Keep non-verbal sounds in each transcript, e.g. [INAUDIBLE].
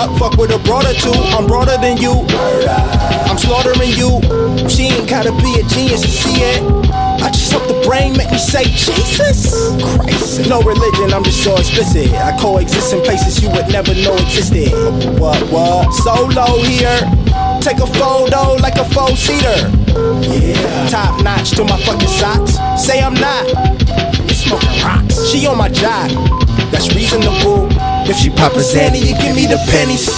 Up, fuck with a brother too. I'm broader than you. I'm slaughtering you. She ain't gotta be a genius to see it. I just hope the brain make me say Jesus Christ. No religion, I'm just so explicit. I coexist in places you would never know existed. What, what? Solo here. Take a photo like a four seater. Yeah. Top notch to my fucking socks. Say I'm not. You smoking rocks. She on my job. That's reasonable. If she pop a Zanny, you give me the pennies.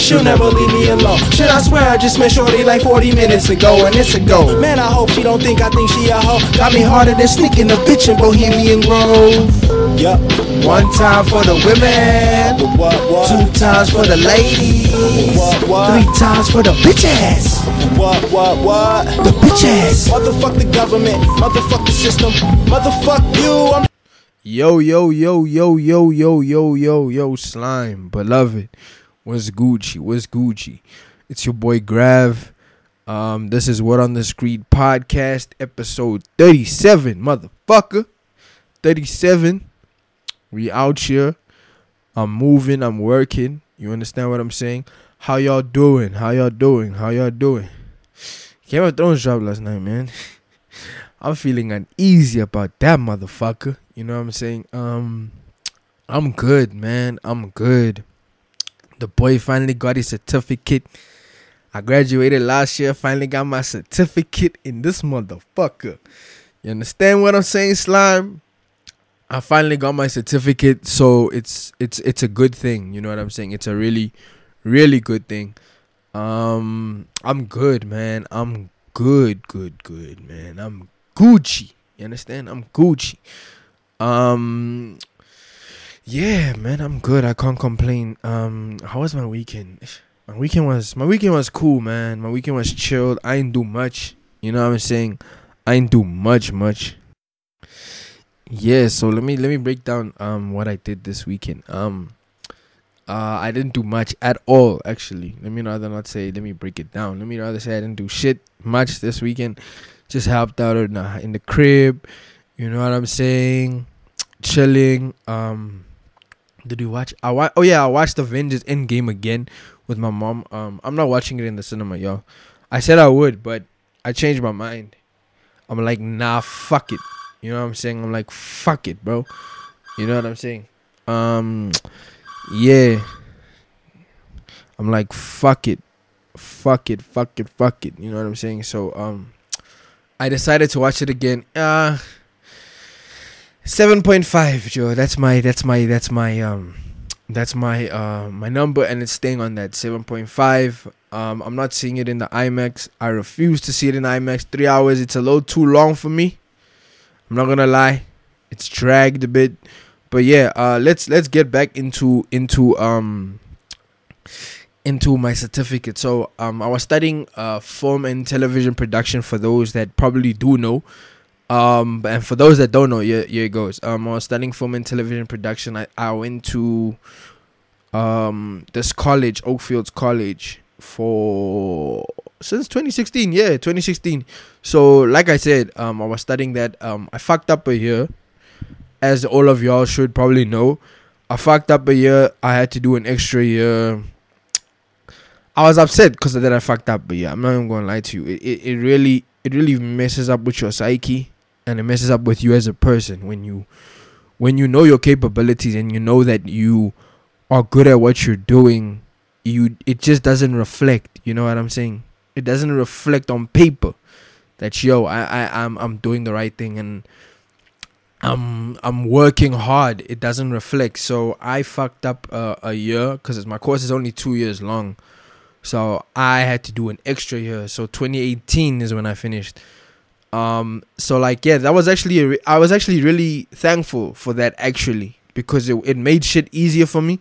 She'll never leave me alone. Shit, I swear I just met Shorty like 40 minutes ago, and it's a go. Man, I hope she don't think I think she a hoe. Got me harder than sneaking a bitch in Bohemian Grove. Yup. One time for the women, What, what? two times for the ladies, What, three times for the bitches. What, what, what? The bitches. Motherfuck the government, motherfuck the system, motherfuck you. I'm Yo, yo, yo, yo, yo, yo, yo, yo, yo, slime, beloved. What's Gucci? What's Gucci? It's your boy Grav. Um, this is Word on the Street podcast, episode 37, motherfucker. 37. We out here. I'm moving, I'm working. You understand what I'm saying? How y'all doing? How y'all doing? How y'all doing? Game of Thrones dropped last night, man. [LAUGHS] I'm feeling uneasy about that motherfucker. You know what I'm saying? Um I'm good, man. I'm good. The boy finally got his certificate. I graduated last year, finally got my certificate in this motherfucker. You understand what I'm saying, slime? I finally got my certificate, so it's it's it's a good thing. You know what I'm saying? It's a really, really good thing. Um, I'm good, man. I'm good, good, good, man. I'm Gucci. You understand? I'm Gucci. Um, yeah, man. I'm good. I can't complain. Um, how was my weekend? My weekend was my weekend was cool, man. My weekend was chilled. I didn't do much. You know what I'm saying? I didn't do much, much. Yeah, so let me let me break down um what I did this weekend. Um uh I didn't do much at all actually. Let me rather not say let me break it down. Let me rather say I didn't do shit much this weekend. Just helped out in the, in the crib. You know what I'm saying? Chilling. Um did you watch I wa- oh yeah, I watched Avengers Endgame again with my mom. Um I'm not watching it in the cinema, y'all. I said I would, but I changed my mind. I'm like, nah, fuck it. You know what I'm saying? I'm like, fuck it, bro. You know what I'm saying? Um, yeah. I'm like, fuck it, fuck it, fuck it, fuck it. You know what I'm saying? So, um, I decided to watch it again. Uh, seven point five, Joe. That's my, that's my, that's my, um, that's my, uh, my number, and it's staying on that seven point five. Um, I'm not seeing it in the IMAX. I refuse to see it in IMAX. Three hours. It's a little too long for me. I'm not gonna lie, it's dragged a bit, but yeah. Uh, let's let's get back into into um into my certificate. So um, I was studying uh film and television production for those that probably do know. Um, and for those that don't know, here, here it goes. Um, I was studying film and television production. I, I went to um this college, Oakfields College, for since 2016 yeah 2016 so like i said um i was studying that um i fucked up a year as all of y'all should probably know i fucked up a year i had to do an extra year i was upset because of that i fucked up but yeah i'm not even gonna lie to you. It, it, it really it really messes up with your psyche and it messes up with you as a person when you when you know your capabilities and you know that you are good at what you're doing you it just doesn't reflect you know what i'm saying? It doesn't reflect on paper that yo I, I i'm i'm doing the right thing and i'm i'm working hard. It doesn't reflect. So i fucked up uh, a year because my course is only two years long so i had to do an extra year. So 2018 is when i finished. Um so like yeah that was actually re- i was actually really thankful for that actually because it, it made shit easier for me.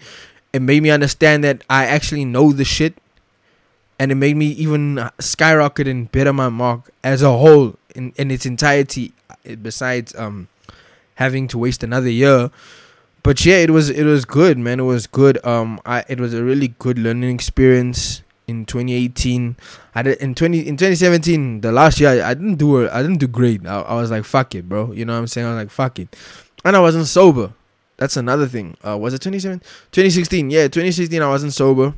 It made me understand that i actually know the shit. And it made me even skyrocket and better my mark as a whole in, in its entirety uh, besides um having to waste another year. But yeah it was it was good man. It was good. Um i it was a really good learning experience in 2018. I did in 20 in 2017, the last year I, didn't do it. I didn't do great. I, I was like, fuck it, bro. You know what I'm saying? I was like, fuck it, and I wasn't sober. That's another thing. Uh, was it 27? 2016? Yeah, 2016. I wasn't sober.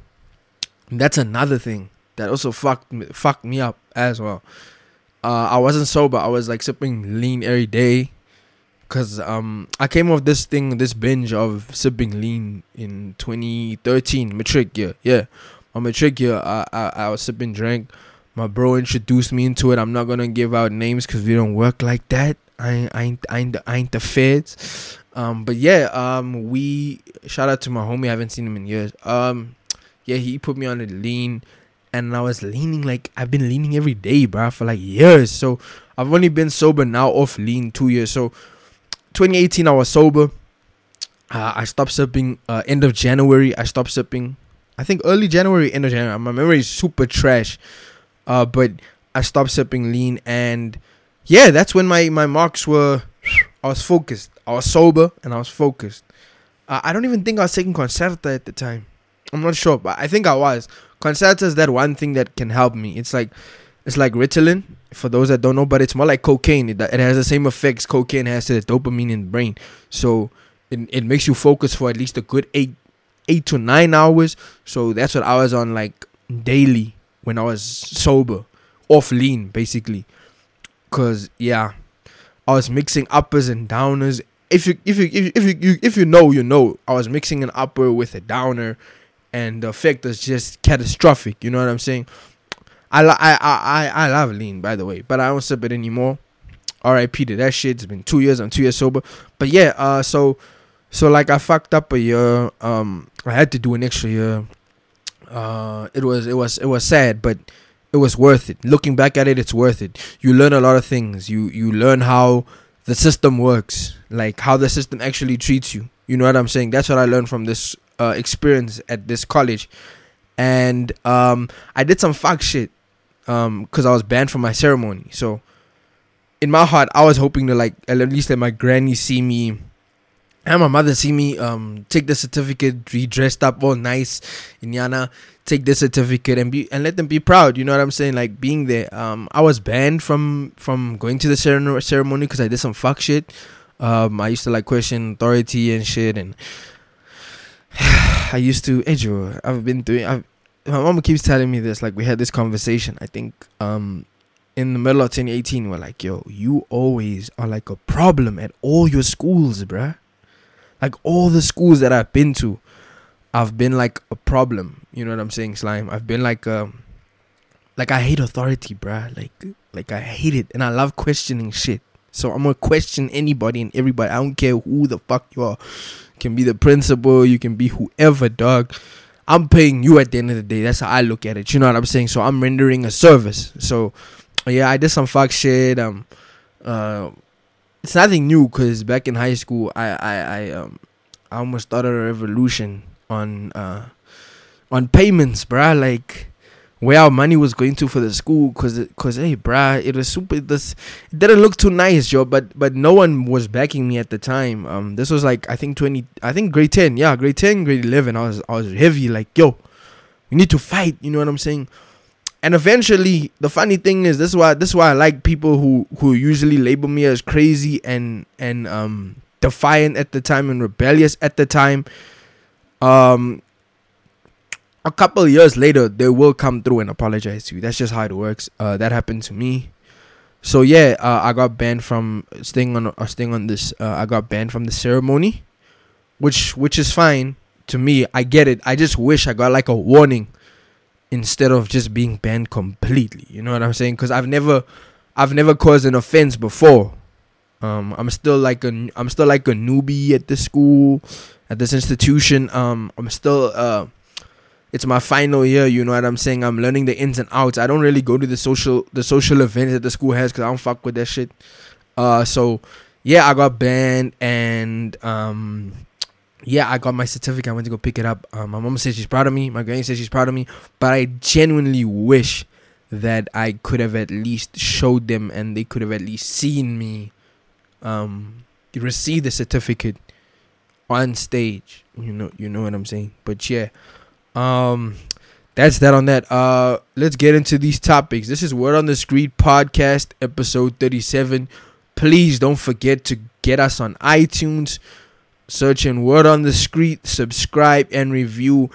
That's another thing that also fucked me, fucked me up as well. Uh, I wasn't sober. I was like sipping lean every day, cause um I came off this thing, this binge of sipping lean in 2013 matric year. Yeah, on matric year, I, I I was sipping drink. My bro introduced me into it. I'm not gonna give out names because we don't work like that. I ain't, I ain't, I ain't, I ain't the feds. Um, but yeah, um, we shout out to my homie. I haven't seen him in years. Um, yeah, he put me on a lean, and I was leaning like I've been leaning every day, bro, for like years. So I've only been sober now off lean two years. So 2018, I was sober. Uh, I stopped sipping. Uh, end of January, I stopped sipping. I think early January, end of January. My memory is super trash. Uh, but I stopped sipping lean, and yeah, that's when my my marks were. I was focused. I was sober and I was focused. Uh, I don't even think I was taking Concerta at the time. I'm not sure, but I think I was. Concerta is that one thing that can help me. It's like it's like Ritalin for those that don't know, but it's more like cocaine. It, it has the same effects cocaine has to the dopamine in the brain. So it, it makes you focus for at least a good eight eight to nine hours. So that's what I was on like daily when I was sober, off lean basically. Cause yeah, I was mixing uppers and downers. If you if you if you if you, if you know you know, I was mixing an upper with a downer, and the effect was just catastrophic. You know what I'm saying? I I I I love lean by the way, but I don't sip it anymore. R.I.P. to that shit. It's been two years. I'm two years sober. But yeah, uh, so so like I fucked up a year. Um, I had to do an extra year. Uh, it was it was it was sad, but it was worth it. Looking back at it, it's worth it. You learn a lot of things. You you learn how the system works, like how the system actually treats you. You know what I'm saying? That's what I learned from this uh, experience at this college. And um, I did some fuck shit because I was banned from my ceremony. So in my heart, I was hoping to like at least let my granny see me and my mother see me um take the certificate, be dressed up all nice in Yana, take the certificate and be and let them be proud. You know what I'm saying? Like being there. Um, I was banned from from going to the cere- ceremony because I did some fuck shit. Um, I used to like question authority and shit, and [SIGHS] I used to. Hey Joe, I've been doing. I've, my mom keeps telling me this. Like we had this conversation. I think um in the middle of 2018, we're like, yo, you always are like a problem at all your schools, bruh. Like all the schools that I've been to, I've been like a problem. You know what I'm saying, slime? I've been like um like I hate authority, bruh. Like like I hate it and I love questioning shit. So I'm gonna question anybody and everybody. I don't care who the fuck you are. You can be the principal, you can be whoever, dog. I'm paying you at the end of the day. That's how I look at it. You know what I'm saying? So I'm rendering a service. So yeah, I did some fuck shit. Um, uh, it's nothing new because back in high school, I I I um I almost started a revolution on uh on payments, bruh. Like where our money was going to for the school, cause cause hey, bruh, it was super. This it didn't look too nice, yo But but no one was backing me at the time. Um, this was like I think twenty, I think grade ten, yeah, grade ten, grade eleven. I was I was heavy, like yo, we need to fight. You know what I'm saying? And eventually the funny thing is this is why this is why I like people who who usually label me as crazy and and um defiant at the time and rebellious at the time. Um a couple years later they will come through and apologize to you. That's just how it works. Uh that happened to me. So yeah uh, I got banned from staying on uh, staying on this uh, I got banned from the ceremony which which is fine to me. I get it. I just wish I got like a warning instead of just being banned completely. You know what I'm saying? Because I've never, I've never caused an offense before. Um, I'm still like a, I'm still like a newbie at this school, at this institution. Um, I'm still, uh, it's my final year. You know what I'm saying? I'm learning the ins and outs. I don't really go to the social, the social events that the school has because I don't fuck with that shit. Uh, so yeah, I got banned and um yeah, I got my certificate. I went to go pick it up. Um, my mom said she's proud of me. My granny said she's proud of me. But I genuinely wish that I could have at least showed them and they could have at least seen me um, receive the certificate on stage. You know, you know what I'm saying. But yeah, um, that's that on that. Uh, let's get into these topics. This is Word on the Street podcast, episode 37. Please don't forget to get us on iTunes. Search in Word on the Street, subscribe and review.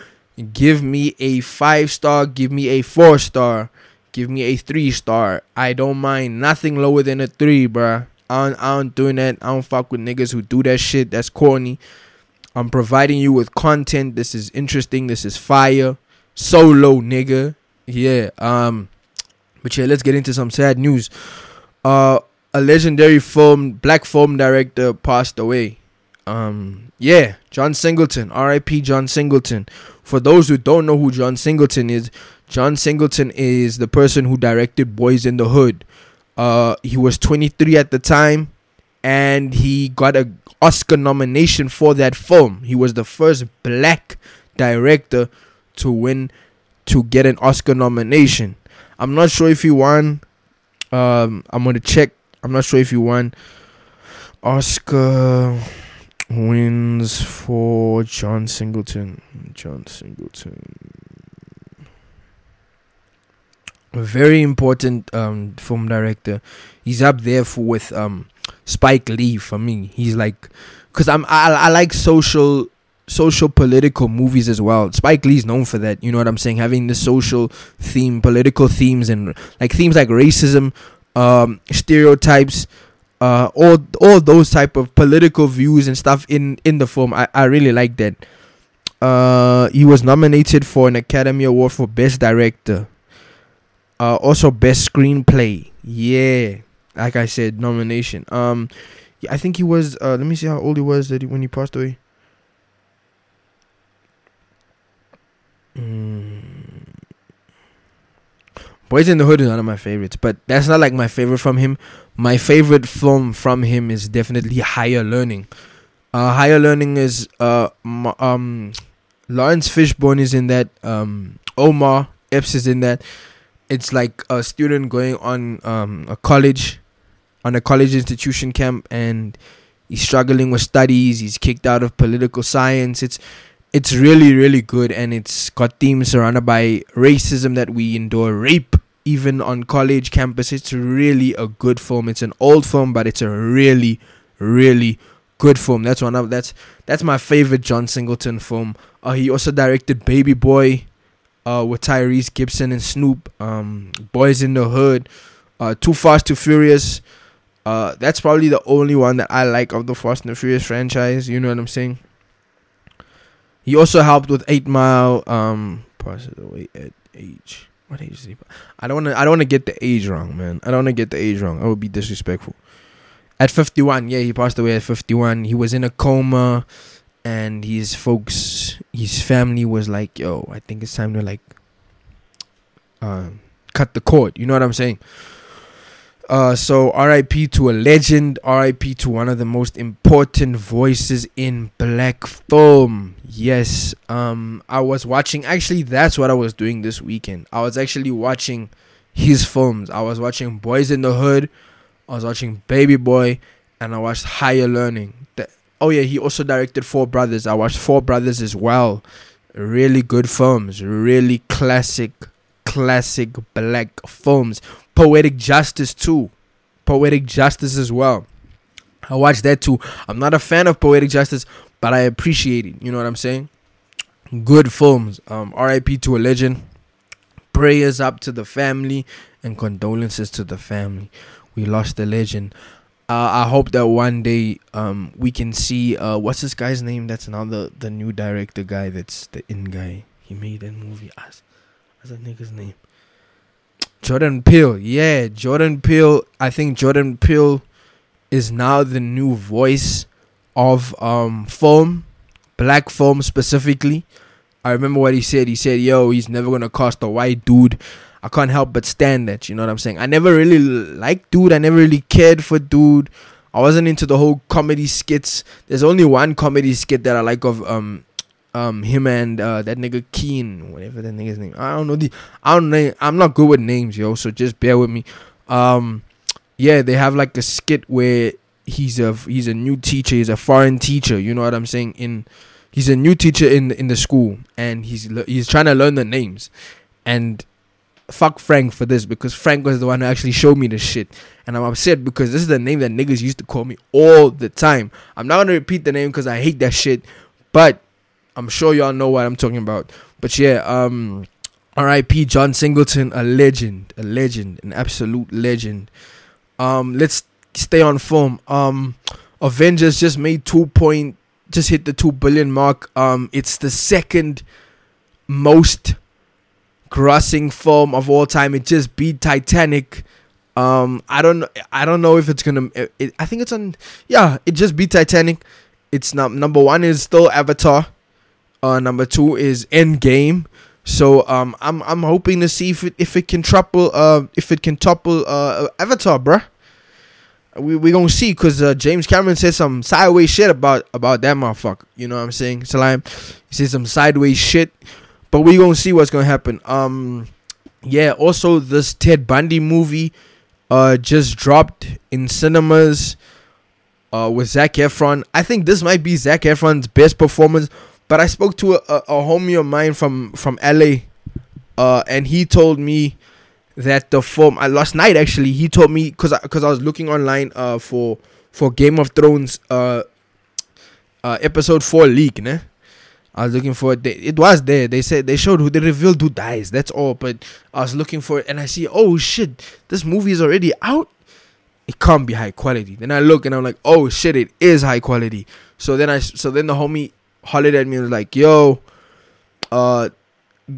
Give me a five star, give me a four star, give me a three star. I don't mind nothing lower than a three, bruh. I don't, I don't doing that. I don't fuck with niggas who do that shit. That's corny. I'm providing you with content. This is interesting. This is fire. Solo, nigga. Yeah. Um. But yeah, let's get into some sad news. Uh, a legendary film black film director passed away. Um. Yeah, John Singleton. R.I.P. John Singleton. For those who don't know who John Singleton is, John Singleton is the person who directed Boys in the Hood. Uh, he was 23 at the time, and he got a Oscar nomination for that film. He was the first black director to win to get an Oscar nomination. I'm not sure if he won. Um, I'm gonna check. I'm not sure if he won. Oscar wins for John Singleton. John Singleton. A very important um, film director. He's up there for, with um, Spike Lee for me. He's like, cause I'm I, I like social social political movies as well. Spike Lee's known for that. You know what I'm saying? Having the social theme, political themes, and like themes like racism, um, stereotypes, uh, all all those type of political views and stuff in in the film. I I really like that. Uh, he was nominated for an Academy Award for Best Director. Uh, also Best Screenplay. Yeah, like I said, nomination. Um, I think he was. Uh, let me see how old he was that he, when he passed away. Mm. Boys in the Hood is one of my favorites, but that's not like my favorite from him. My favorite film from him is definitely Higher Learning. Uh, Higher Learning is uh um Laurence Fishburne is in that. Um, Omar Epps is in that. It's like a student going on um a college, on a college institution camp, and he's struggling with studies. He's kicked out of political science. It's it's really really good and it's got themes surrounded by racism that we endure rape even on college campus it's really a good film it's an old film but it's a really really good film that's one of that's that's my favorite john singleton film uh, he also directed baby boy uh, with tyrese gibson and snoop um, boys in the hood uh, too fast too furious uh, that's probably the only one that i like of the fast and the furious franchise you know what i'm saying he also helped with Eight Mile. Um, passed away at age. What age is he? I don't want to. I don't want to get the age wrong, man. I don't want to get the age wrong. I would be disrespectful. At 51, yeah, he passed away at 51. He was in a coma, and his folks, his family was like, "Yo, I think it's time to like, um, cut the cord." You know what I'm saying? Uh, so RIP to a legend, RIP to one of the most important voices in black film. Yes, um, I was watching. Actually, that's what I was doing this weekend. I was actually watching his films. I was watching Boys in the Hood. I was watching Baby Boy, and I watched Higher Learning. The, oh yeah, he also directed Four Brothers. I watched Four Brothers as well. Really good films. Really classic, classic black films Poetic Justice too. Poetic Justice as well. I watched that too. I'm not a fan of Poetic Justice, but I appreciate it. You know what I'm saying? Good films. Um, R.I.P. to a legend. Prayers up to the family and condolences to the family. We lost a legend. Uh, I hope that one day um, we can see uh, what's this guy's name? That's now the the new director guy. That's the in guy. He made that movie. What's that nigga's name? Jordan Peele, yeah, Jordan Peele. I think Jordan Peele is now the new voice of um film, black film specifically. I remember what he said. He said, "Yo, he's never gonna cast a white dude." I can't help but stand that. You know what I'm saying? I never really liked dude. I never really cared for dude. I wasn't into the whole comedy skits. There's only one comedy skit that I like of um um him and uh that nigga Keen, whatever that nigga's name. I don't know the I don't know I'm not good with names, yo, so just bear with me. Um yeah, they have like a skit where he's a he's a new teacher, he's a foreign teacher, you know what I'm saying? In he's a new teacher in in the school, and he's he's trying to learn the names, and fuck Frank for this because Frank was the one who actually showed me the shit, and I'm upset because this is the name that niggas used to call me all the time. I'm not gonna repeat the name because I hate that shit, but I'm sure y'all know what I'm talking about. But yeah, um, R.I.P. John Singleton, a legend, a legend, an absolute legend. Um, let's stay on film. Um, Avengers just made two point, just hit the two billion mark. Um, it's the second most grossing film of all time. It just beat Titanic. Um, I don't, I don't know if it's gonna. It, it- I think it's on. Yeah, it just beat Titanic. It's not number one is still Avatar. Uh, number two is Endgame. So um, I'm I'm hoping to see if it if it can topple uh if it can topple uh Avatar, bruh. We we gonna see because uh, James Cameron said some sideways shit about about that motherfucker. You know what I'm saying? Salam, he said some sideways shit, but we gonna see what's gonna happen. Um, yeah. Also, this Ted Bundy movie, uh, just dropped in cinemas. Uh, with Zac Efron. I think this might be Zac Efron's best performance. But I spoke to a, a, a homie of mine from from LA, uh, and he told me that the film uh, last night actually he told me because because I, was looking online uh for for Game of Thrones uh uh episode four leak, né? I was looking for it. It was there. They said they showed who they revealed who dies. That's all. But I was looking for it, and I see, oh shit, this movie is already out. It can't be high quality. Then I look and I'm like, oh shit, it is high quality. So then I so then the homie hollered at me and was like, yo, uh,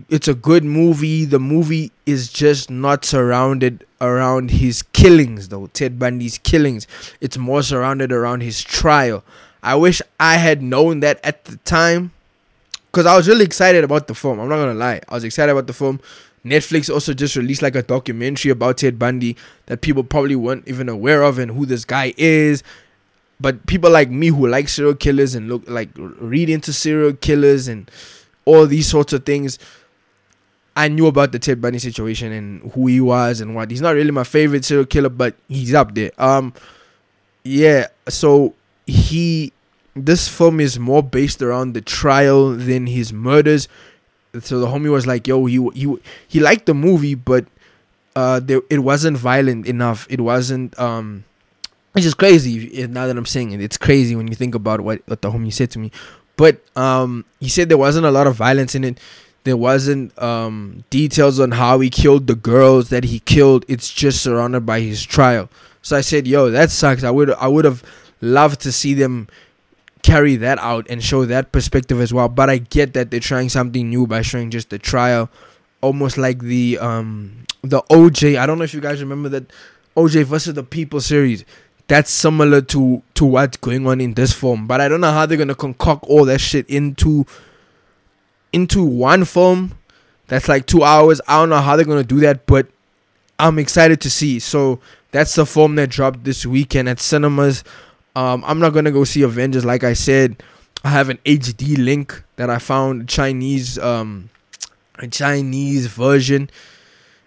it's a good movie. The movie is just not surrounded around his killings, though. Ted Bundy's killings. It's more surrounded around his trial. I wish I had known that at the time. Because I was really excited about the film. I'm not going to lie. I was excited about the film. Netflix also just released like a documentary about Ted Bundy that people probably weren't even aware of and who this guy is but people like me who like serial killers and look like read into serial killers and all these sorts of things i knew about the ted bundy situation and who he was and what. He's not really my favorite serial killer but he's up there. Um yeah so he this film is more based around the trial than his murders. So the homie was like yo he he he liked the movie but uh there it wasn't violent enough. It wasn't um it's just crazy now that I'm saying it. It's crazy when you think about what, what the homie said to me. But um, he said there wasn't a lot of violence in it. There wasn't um, details on how he killed the girls that he killed. It's just surrounded by his trial. So I said, "Yo, that sucks. I would I would have loved to see them carry that out and show that perspective as well. But I get that they're trying something new by showing just the trial, almost like the um the OJ. I don't know if you guys remember that OJ versus the People series that's similar to to what's going on in this film but i don't know how they're gonna concoct all that shit into into one film that's like two hours. I don't know how they're gonna do that but i'm excited to see. So that's the film that dropped this weekend at cinemas. Um i'm not gonna go see avengers. Like i said i have an hd link that i found chinese um a chinese version.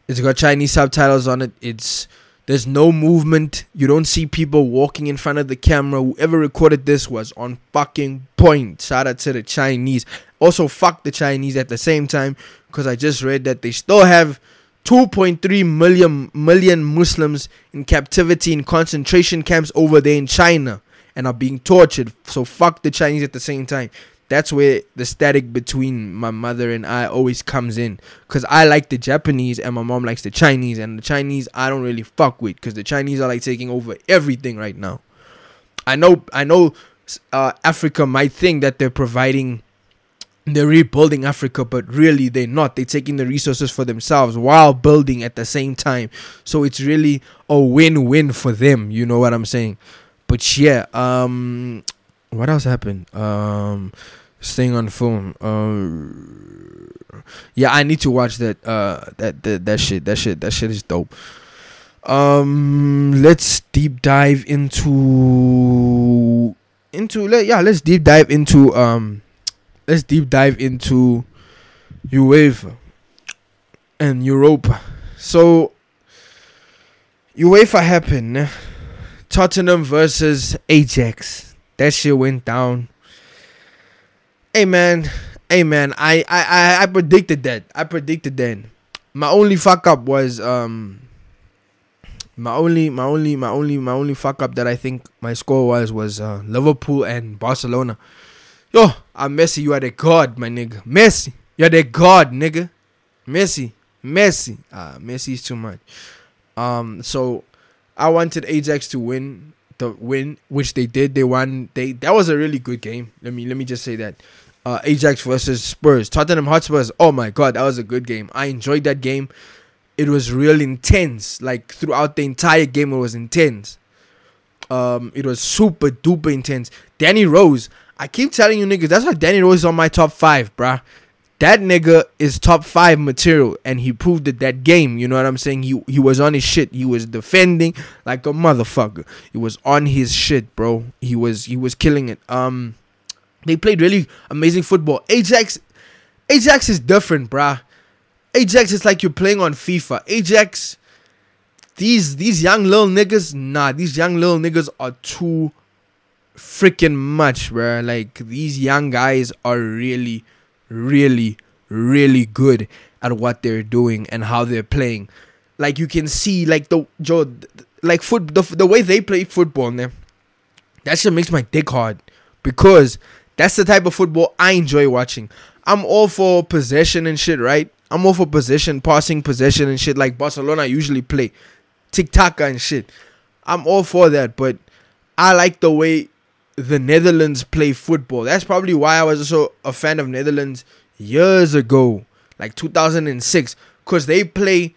It's got chinese subtitles on it. It's there's no movement. You don't see people walking in front of the camera. Whoever recorded this was on fucking point. Shout out to the Chinese. Also, fuck the Chinese at the same time because I just read that they still have 2.3 million million Muslims in captivity in concentration camps over there in China and are being tortured. So fuck the Chinese at the same time. That's where the static between my mother and I always comes in. Cause I like the Japanese and my mom likes the Chinese, and the Chinese I don't really fuck with. Cause the Chinese are like taking over everything right now. I know, I know, uh, Africa might think that they're providing, they're rebuilding Africa, but really they're not. They're taking the resources for themselves while building at the same time. So it's really a win-win for them. You know what I'm saying? But yeah, um, what else happened? Um, staying on phone. Uh, yeah, I need to watch that. Uh, that that that shit. That shit. That shit is dope. Um, let's deep dive into into let yeah. Let's deep dive into um, let's deep dive into UEFA and Europa. So UEFA happened. Tottenham versus Ajax. That shit went down. Hey man, hey man, I, I, I, I predicted that. I predicted that. My only fuck up was um my only my only my only my only fuck up that I think my score was was uh, Liverpool and Barcelona. Yo, I'm Messi, you are the god, my nigga. Messi, you're the god, nigga. Messi, Messi. Ah, Messi is too much. Um, so I wanted Ajax to win the win, which they did. They won. They that was a really good game. Let me let me just say that. Uh, Ajax versus Spurs, Tottenham Hotspurs. Oh my god, that was a good game. I enjoyed that game. It was real intense. Like throughout the entire game, it was intense. Um, it was super duper intense. Danny Rose. I keep telling you niggas, that's why Danny Rose is on my top five, bruh that nigga is top five material and he proved it that game you know what i'm saying he he was on his shit he was defending like a motherfucker he was on his shit bro he was he was killing it um they played really amazing football ajax ajax is different bruh ajax is like you're playing on fifa ajax these these young little niggas nah these young little niggas are too freaking much bruh like these young guys are really really, really good at what they're doing and how they're playing. Like you can see, like the Joe, like foot the, the way they play football, man. That shit makes my dick hard because that's the type of football I enjoy watching. I'm all for possession and shit, right? I'm all for possession, passing possession and shit like Barcelona usually play, tic tac and shit. I'm all for that, but I like the way the Netherlands play football. That's probably why I was also a fan of Netherlands years ago, like 2006, because they play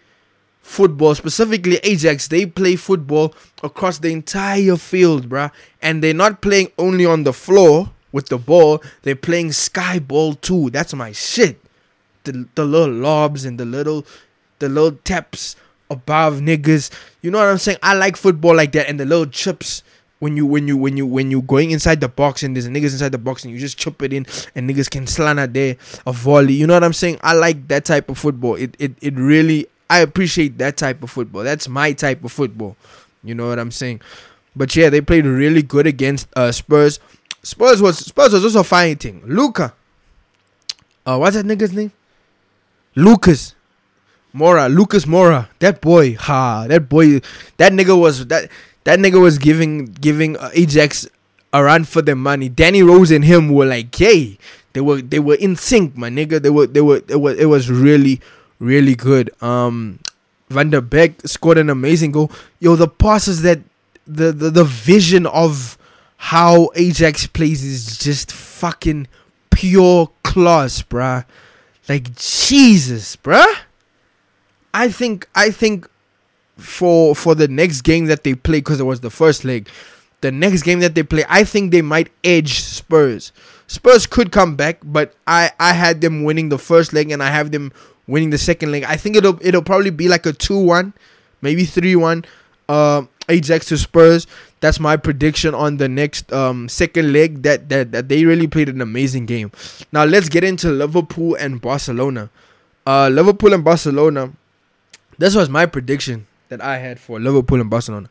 football, specifically Ajax, they play football across the entire field, bruh. And they're not playing only on the floor with the ball, they're playing sky ball too. That's my shit. The, the little lobs and the little the little taps above niggas. You know what I'm saying? I like football like that and the little chips when you when you when you when you going inside the box and there's niggas inside the box and you just chop it in and niggas can slant out there a volley. You know what I'm saying? I like that type of football. It it it really I appreciate that type of football. That's my type of football. You know what I'm saying? But yeah, they played really good against uh, Spurs. Spurs was Spurs was also fighting. Luca. Uh what's that nigga's name? Lucas. Moura, Lucas Moura, that boy, ha, that boy, that nigga was that that nigga was giving giving uh, Ajax a run for their money. Danny Rose and him were like, "Yay!" They were they were in sync, my nigga. They were they were it was it was really really good. Um, Van de Beek scored an amazing goal. Yo, the passes that the the, the vision of how Ajax plays is just fucking pure class, bruh. Like Jesus, bruh. I think I think for for the next game that they play because it was the first leg. The next game that they play, I think they might edge Spurs. Spurs could come back, but I I had them winning the first leg and I have them winning the second leg. I think it'll it'll probably be like a two one, maybe three one. Uh, Ajax to Spurs. That's my prediction on the next um second leg. That that that they really played an amazing game. Now let's get into Liverpool and Barcelona. Uh, Liverpool and Barcelona. This was my prediction that I had for Liverpool and Barcelona.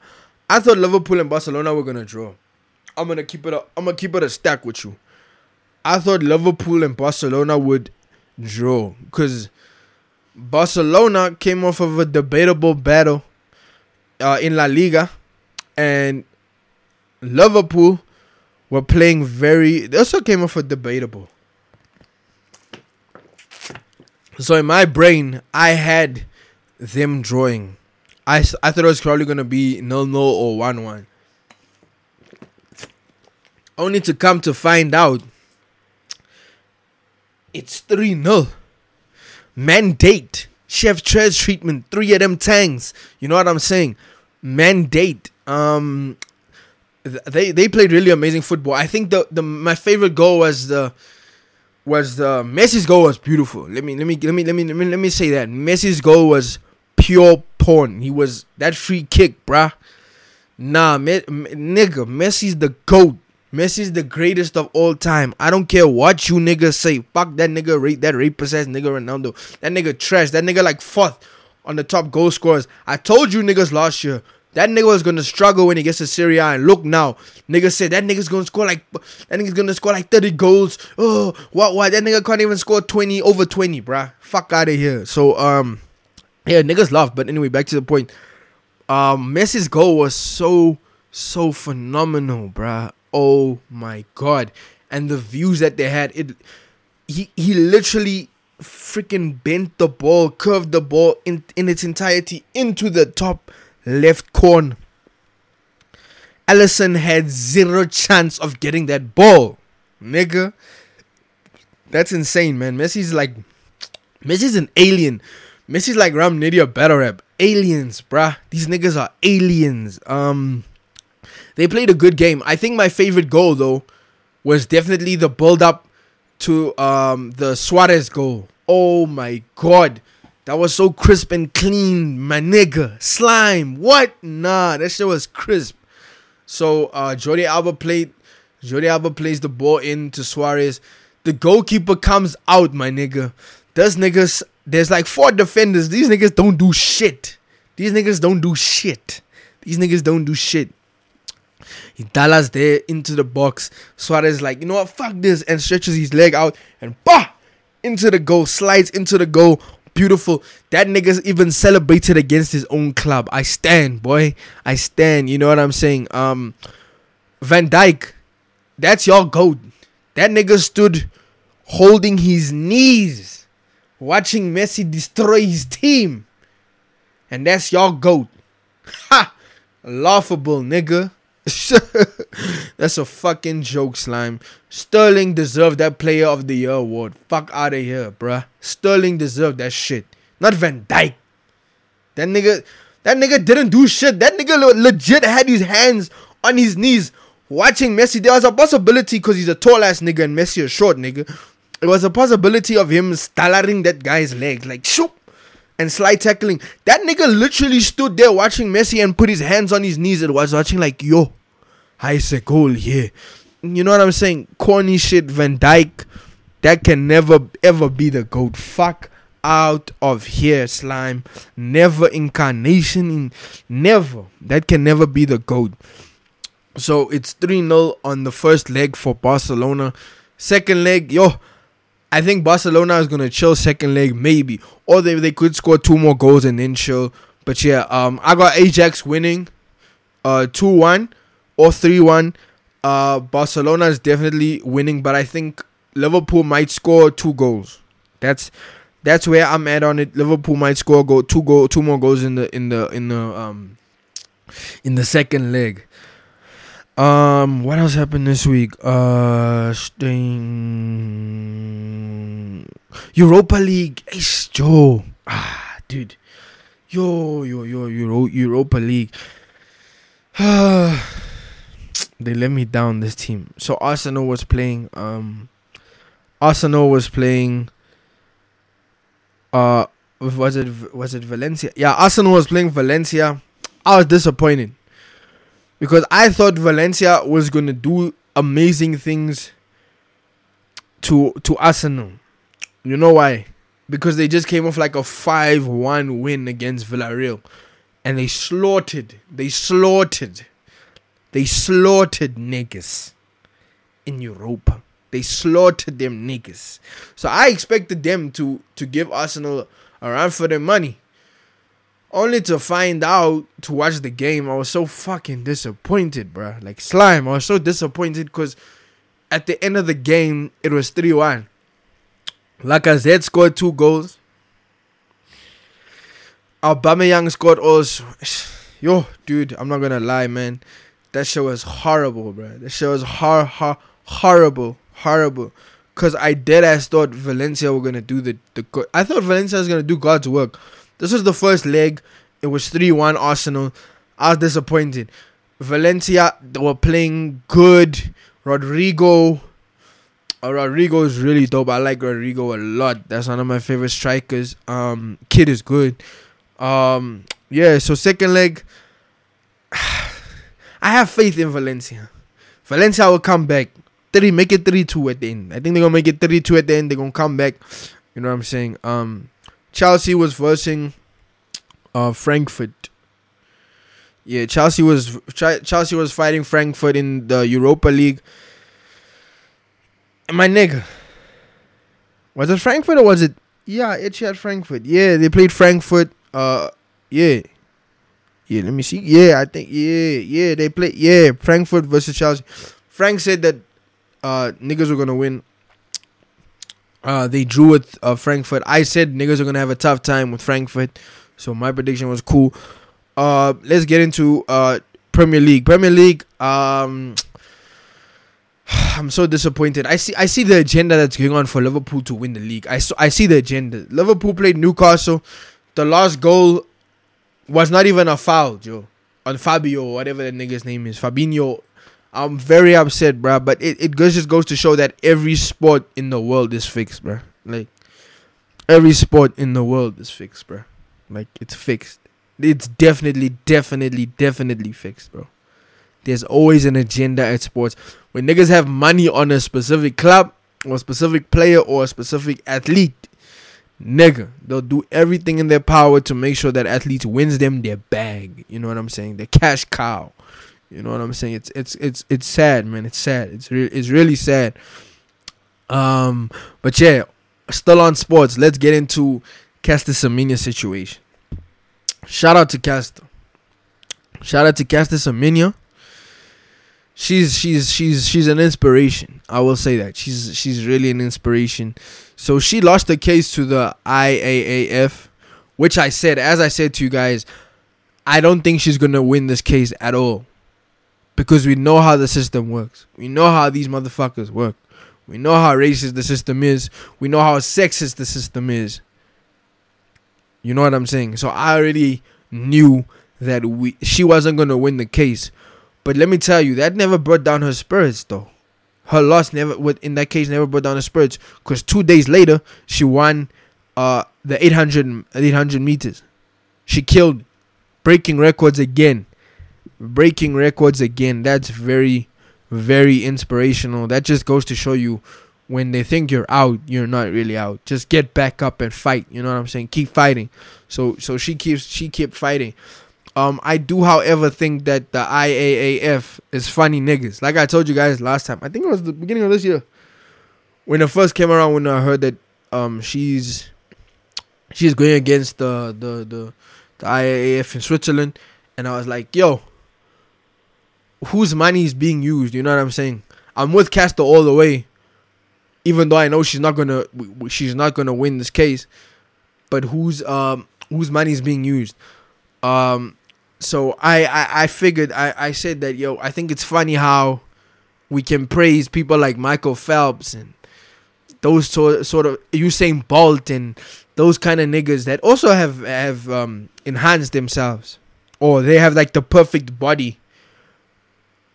I thought Liverpool and Barcelona were gonna draw. I'm gonna keep it. A, I'm gonna keep it a stack with you. I thought Liverpool and Barcelona would draw because Barcelona came off of a debatable battle uh, in La Liga, and Liverpool were playing very. They also came off a debatable. So in my brain, I had them drawing. I, I thought it was probably gonna be nil nil or one one. Only to come to find out, it's three 0 Mandate chef Trez treatment. Three of them tangs. You know what I'm saying? Mandate. Um, they they played really amazing football. I think the the my favorite goal was the was the Messi's goal was beautiful. Let me let me let me let me let me, let me say that Messi's goal was pure porn. He was that free kick, bruh. Nah, me, me, nigga, Messi's the goat. Messi's the greatest of all time. I don't care what you niggas say. Fuck that nigga, rate that rape possessed nigga Ronaldo. That nigga trash. That nigga like fourth on the top goal scorers. I told you niggas last year. That nigga was gonna struggle when he gets to Serie A, and look now, nigga said that nigga's gonna score like that nigga's gonna score like thirty goals. Oh, what? What? That nigga can't even score twenty over twenty, bruh. Fuck out of here. So um, yeah, niggas laugh. But anyway, back to the point. Um, Messi's goal was so so phenomenal, bruh. Oh my god, and the views that they had, it he he literally freaking bent the ball, curved the ball in in its entirety into the top left corner. Alisson had zero chance of getting that ball, nigga. That's insane, man. Messi's like, Messi's an alien. Messi's like Ram Nidia battle rap. Aliens, bruh. These niggas are aliens. Um, they played a good game. I think my favorite goal though was definitely the build up to um the Suarez goal. Oh my god. That was so crisp and clean, my nigga. Slime. What? Nah, that shit was crisp. So uh Jordi Alba played Jordi Alba plays the ball into Suarez. The goalkeeper comes out, my nigga. Those niggas, there's like four defenders. These niggas don't do shit. These niggas don't do shit. These niggas don't do shit. Dallas there into the box. Suarez like, you know what, fuck this, and stretches his leg out and bah into the goal, slides into the goal. Beautiful. That nigga's even celebrated against his own club. I stand, boy. I stand. You know what I'm saying? Um, Van Dijk, that's your goat. That nigga stood holding his knees, watching Messi destroy his team, and that's your goat. Ha! Laughable, nigga. [LAUGHS] That's a fucking joke, slime. Sterling deserved that player of the year award. Fuck out of here, bruh. Sterling deserved that shit. Not Van Dijk. That nigga that nigga didn't do shit. That nigga legit had his hands on his knees watching Messi. There was a possibility because he's a tall ass nigga and Messi a short nigga. It was a possibility of him stallaring that guy's leg. Like shoop and slide tackling. That nigga literally stood there watching Messi and put his hands on his knees and was watching like, yo, I say goal here. You know what I'm saying? Corny shit, Van Dijk. That can never ever be the goat. Fuck out of here, slime. Never incarnation in never. That can never be the goat. So it's 3 0 on the first leg for Barcelona. Second leg, yo, I think Barcelona is gonna chill second leg maybe, or they they could score two more goals and then chill. But yeah, um, I got Ajax winning, uh, two one or three one. Uh, Barcelona is definitely winning, but I think Liverpool might score two goals. That's that's where I'm at on it. Liverpool might score go two go two more goals in the in the in the um in the second leg. Um, what else happened this week? Uh, sting Europa League. Ace Joe. Ah, dude. Yo, yo, yo, Euro, Europa League. [SIGHS] they let me down. This team. So Arsenal was playing. Um, Arsenal was playing. Uh, was it was it Valencia? Yeah, Arsenal was playing Valencia. I was disappointed because I thought Valencia was gonna do amazing things to to Arsenal. You know why? Because they just came off like a five-one win against Villarreal, and they slaughtered, they slaughtered, they slaughtered niggas in Europa. They slaughtered them niggas. So I expected them to to give Arsenal a run for their money only to find out to watch the game i was so fucking disappointed bro like slime i was so disappointed because at the end of the game it was 3-1 Lacazette scored two goals. Aubameyang scored also. [SIGHS] Yo dude i'm not gonna lie man. That shit was horrible bro that shit was hor- hor- horrible horrible. Because i dead ass thought valencia were gonna do the, the i thought valencia was gonna do god's work this was the first leg. It was 3 1 Arsenal. I was disappointed. Valencia, they were playing good. Rodrigo. Uh, Rodrigo is really dope. I like Rodrigo a lot. That's one of my favorite strikers. Um, kid is good. Um, yeah. So second leg, [SIGHS] I have faith in Valencia. Valencia will come back. Three, make it three two at the end. I think they're gonna make it three two at the end. They're gonna come back. You know what I'm saying? Um, Chelsea was versing uh, Frankfurt. Yeah, Chelsea was Ch- Chelsea was fighting Frankfurt in the Europa League. My nigga, was it Frankfurt or was it? Yeah, it's at Frankfurt. Yeah, they played Frankfurt. Uh, yeah, yeah. Let me see. Yeah, I think yeah, yeah. They played yeah Frankfurt versus Chelsea. Frank said that uh niggas were gonna win. Uh, they drew with uh, Frankfurt. I said niggas are gonna have a tough time with Frankfurt, so my prediction was cool. Uh, let's get into uh Premier League. Premier League. Um, [SIGHS] I'm so disappointed. I see. I see the agenda that's going on for Liverpool to win the league. I saw, I see the agenda. Liverpool played Newcastle. The last goal was not even a foul, Joe, on Fabio whatever the nigga's name is. Fabinho. I'm very upset, bruh. But it, it goes- just goes to show that every sport in the world is fixed, bruh. Like every sport in the world is fixed, bruh. Like it's fixed. It's definitely, definitely, definitely fixed, bro. There's always an agenda at sports. When niggas have money on a specific club or a specific player or a specific athlete, nigga, they'll do everything in their power to make sure that athlete wins them their bag. You know what I'm saying? The cash cow. You know what I'm saying? It's it's it's it's sad, man. It's sad. It's re- it's really sad. Um, but yeah, still on sports. Let's get into Caster Semenya situation. Shout out to Caster. Shout out to Caster Semenya. She's she's she's she's an inspiration. I will say that she's she's really an inspiration. So she lost the case to the IAAF, which I said, as I said to you guys, I don't think she's gonna win this case at all, because we know how the system works. We know how these motherfuckers work. We know how racist the system is. We know how sexist the system is. You know what I'm saying? So I already knew that we she wasn't gonna win the case. But let me tell you, that never brought down her spirits though. Her loss never would in that case never brought down her spirits. Cause two days later she won uh the 800, 800 meters. She killed breaking records again. Breaking records again. That's very, very inspirational. That just goes to show you when they think you're out, you're not really out. Just get back up and fight. You know what I'm saying? Keep fighting. So so she keeps she kept fighting. Um, I do, however, think that the IAAF is funny niggas. Like I told you guys last time. I think it was the beginning of this year when it first came around. When I heard that um she's she's going against the the the, the IAAF in Switzerland, and I was like, yo, whose money is being used? You know what I'm saying? I'm with Caster all the way, even though I know she's not gonna she's not gonna win this case. But whose um whose money is being used? Um, so I I, I figured I I said that yo I think it's funny how we can praise people like Michael Phelps and those sort sort of Usain Bolt and those kind of niggas that also have have um enhanced themselves or they have like the perfect body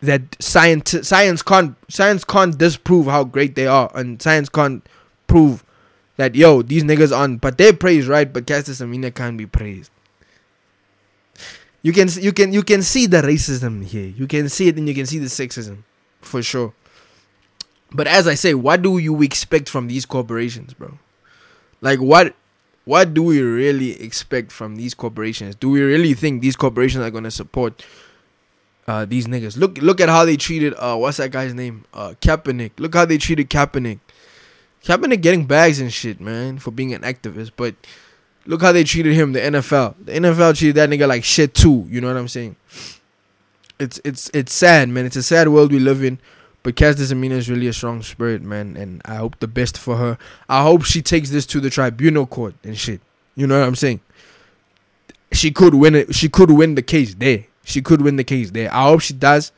that science science can't science can't disprove how great they are and science can't prove that yo these niggas on but they're praised right? But Caster Semenya can't be praised. You can you can you can see the racism here. You can see it and you can see the sexism for sure. But as I say what do you expect from these corporations bro? Like what what do we really expect from these corporations? Do we really think these corporations are going to support uh, these niggas. Look, look at how they treated uh, what's that guy's name? Uh, Kaepernick. Look how they treated Kaepernick. Kaepernick getting bags and shit, man, for being an activist. But look how they treated him. The NFL. The NFL treated that nigga like shit too. You know what I'm saying? It's it's it's sad, man. It's a sad world we live in. But Caster Semenya is really a strong spirit, man, and I hope the best for her. I hope she takes this to the tribunal court and shit. You know what I'm saying? She could win it. She could win the case there. She could win the case there. I hope she does.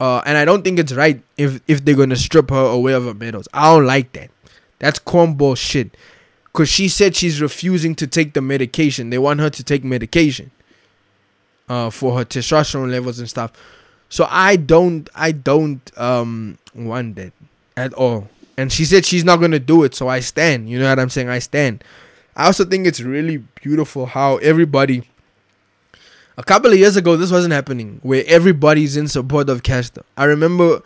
Uh, and I don't think it's right if if they're gonna strip her away of her medals. I don't like that. That's cornball shit. Cause she said she's refusing to take the medication. They want her to take medication. Uh, for her testosterone levels and stuff. So I don't, I don't um want that at all. And she said she's not gonna do it. So I stand. You know what I'm saying? I stand. I also think it's really beautiful how everybody a couple of years ago this wasn't happening where everybody's in support of Caster. I remember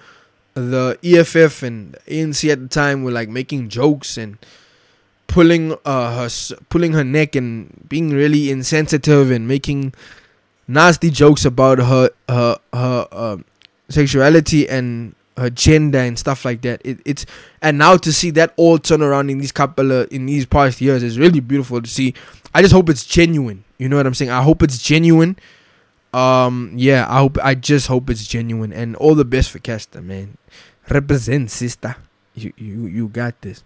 the EFF and ANC at the time were like making jokes and pulling uh her pulling her neck and being really insensitive and making nasty jokes about her her her um, sexuality and her gender and stuff like that. It, it's and now to see that all turn around in these couple of, in these past years is really beautiful to see. I just hope it's genuine. You know what I'm saying? I hope it's genuine. Um, yeah, I hope I just hope it's genuine and all the best for Caster, man. Represent, sister. You you you got this.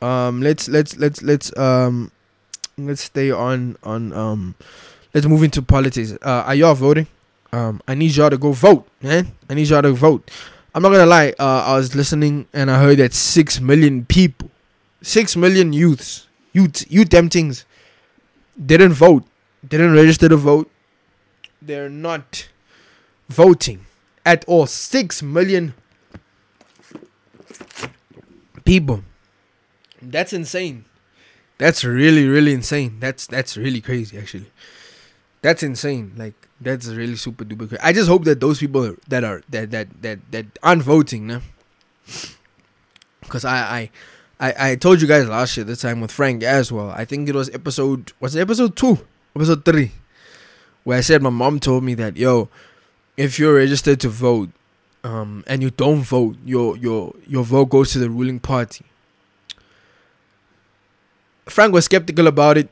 Um, let's let's let's let's um let's stay on on um let's move into politics. Uh, are y'all voting? Um, I need y'all to go vote, man. I need y'all to vote. I'm not gonna lie. Uh, I was listening and I heard that six million people, six million youths, youth, youth them things, didn't vote, didn't register to vote. They're not voting at all. Six million people. That's insane. That's really, really insane. That's that's really crazy, actually. That's insane. Like that's really super duper crazy. I just hope that those people that are that that that that aren't voting, no? Because I, I I I told you guys last year this time with Frank as well. I think it was episode was it episode two, episode three, where I said my mom told me that yo, if you're registered to vote, um, and you don't vote, your your your vote goes to the ruling party. Frank was skeptical about it.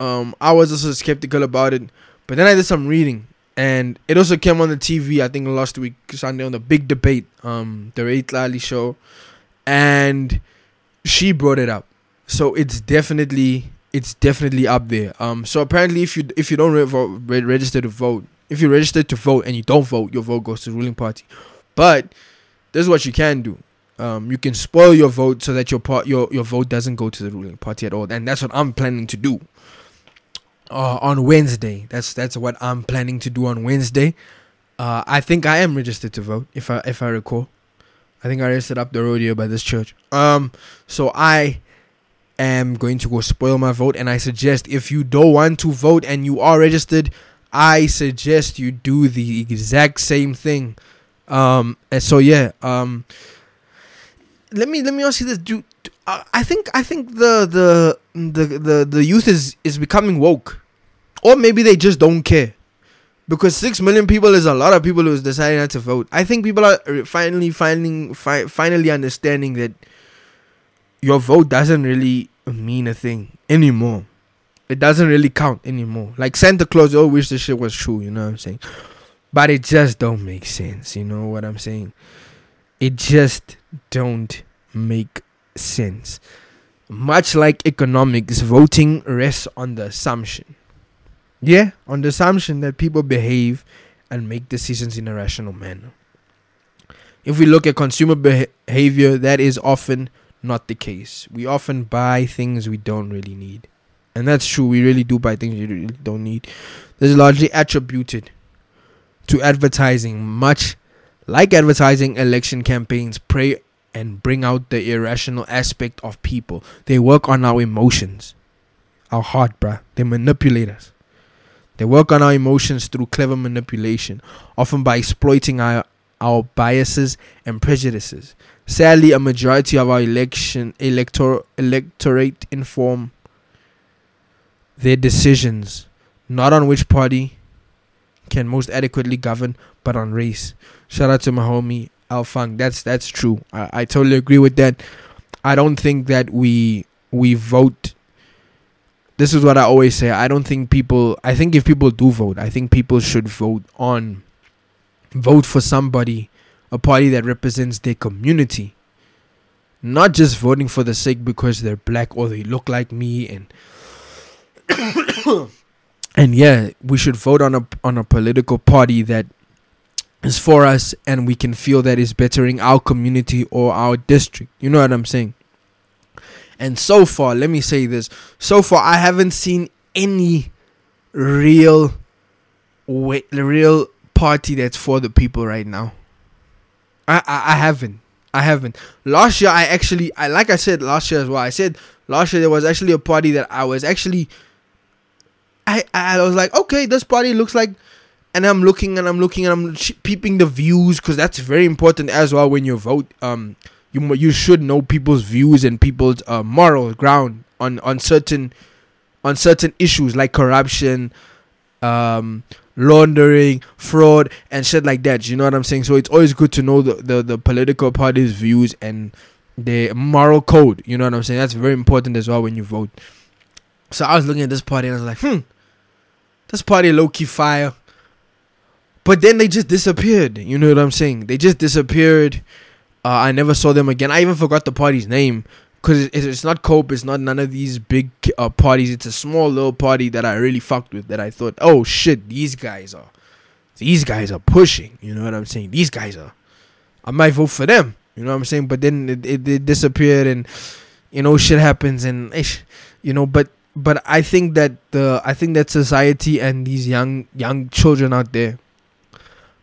Um, I was also skeptical about it, but then I did some reading, and it also came on the TV. I think last week Sunday on the big debate, um, the Ray Lally show, and she brought it up. So it's definitely it's definitely up there. Um, so apparently, if you if you don't re- re- register to vote, if you register to vote and you don't vote, your vote goes to the ruling party. But this is what you can do. Um, you can spoil your vote so that your part your your vote doesn't go to the ruling party at all, and that's what I'm planning to do. Uh, on Wednesday, that's that's what I'm planning to do on Wednesday. Uh, I think I am registered to vote, if I if I recall. I think I registered up the road here by this church. Um, so I am going to go spoil my vote, and I suggest if you don't want to vote and you are registered, I suggest you do the exact same thing. Um, and so yeah. Um, let me let me ask you this: Do uh, I think I think the the the the the youth is is becoming woke, or maybe they just don't care, because six million people is a lot of people who's deciding not to vote. I think people are finally finding fi- finally understanding that your vote doesn't really mean a thing anymore. It doesn't really count anymore. Like Santa Claus, oh, wish this shit was true. You know what I'm saying? But it just don't make sense. You know what I'm saying? It just don't make sense. Much like economics, voting rests on the assumption. Yeah, on the assumption that people behave and make decisions in a rational manner. If we look at consumer behavior, that is often not the case. We often buy things we don't really need. And that's true, we really do buy things we really don't need. This is largely attributed to advertising, much like advertising, election campaigns prey and bring out the irrational aspect of people. They work on our emotions, our heart, bruh. They manipulate us. They work on our emotions through clever manipulation, often by exploiting our, our biases and prejudices. Sadly, a majority of our election elector, electorate inform their decisions not on which party can most adequately govern, but on race. Shout out to my homie Al Funk. That's that's true. I, I totally agree with that. I don't think that we we vote. This is what I always say. I don't think people. I think if people do vote, I think people should vote on, vote for somebody, a party that represents their community. Not just voting for the sake because they're black or they look like me and [COUGHS] and yeah, we should vote on a on a political party that is for us and we can feel that is bettering our community or our district. You know what I'm saying? And so far, let me say this. So far I haven't seen any real real party that's for the people right now. I, I I haven't. I haven't. Last year I actually I like I said last year as well. I said last year there was actually a party that I was actually I I was like, okay, this party looks like, and I'm looking and I'm looking and I'm peeping the views because that's very important as well when you vote. Um, you you should know people's views and people's uh, moral ground on on certain on certain issues like corruption, um, laundering, fraud, and shit like that. You know what I'm saying? So it's always good to know the, the, the political party's views and their moral code. You know what I'm saying? That's very important as well when you vote. So I was looking at this party and I was like, hmm, this party low key fire. But then they just disappeared. You know what I'm saying? They just disappeared. Uh, I never saw them again. I even forgot the party's name because it's, not Cope. It's not none of these big uh, parties. It's a small little party that I really fucked with. That I thought, oh shit, these guys are, these guys are pushing. You know what I'm saying? These guys are. I might vote for them. You know what I'm saying? But then it, it, it disappeared, and you know shit happens, and you know. But but I think that the I think that society and these young young children out there,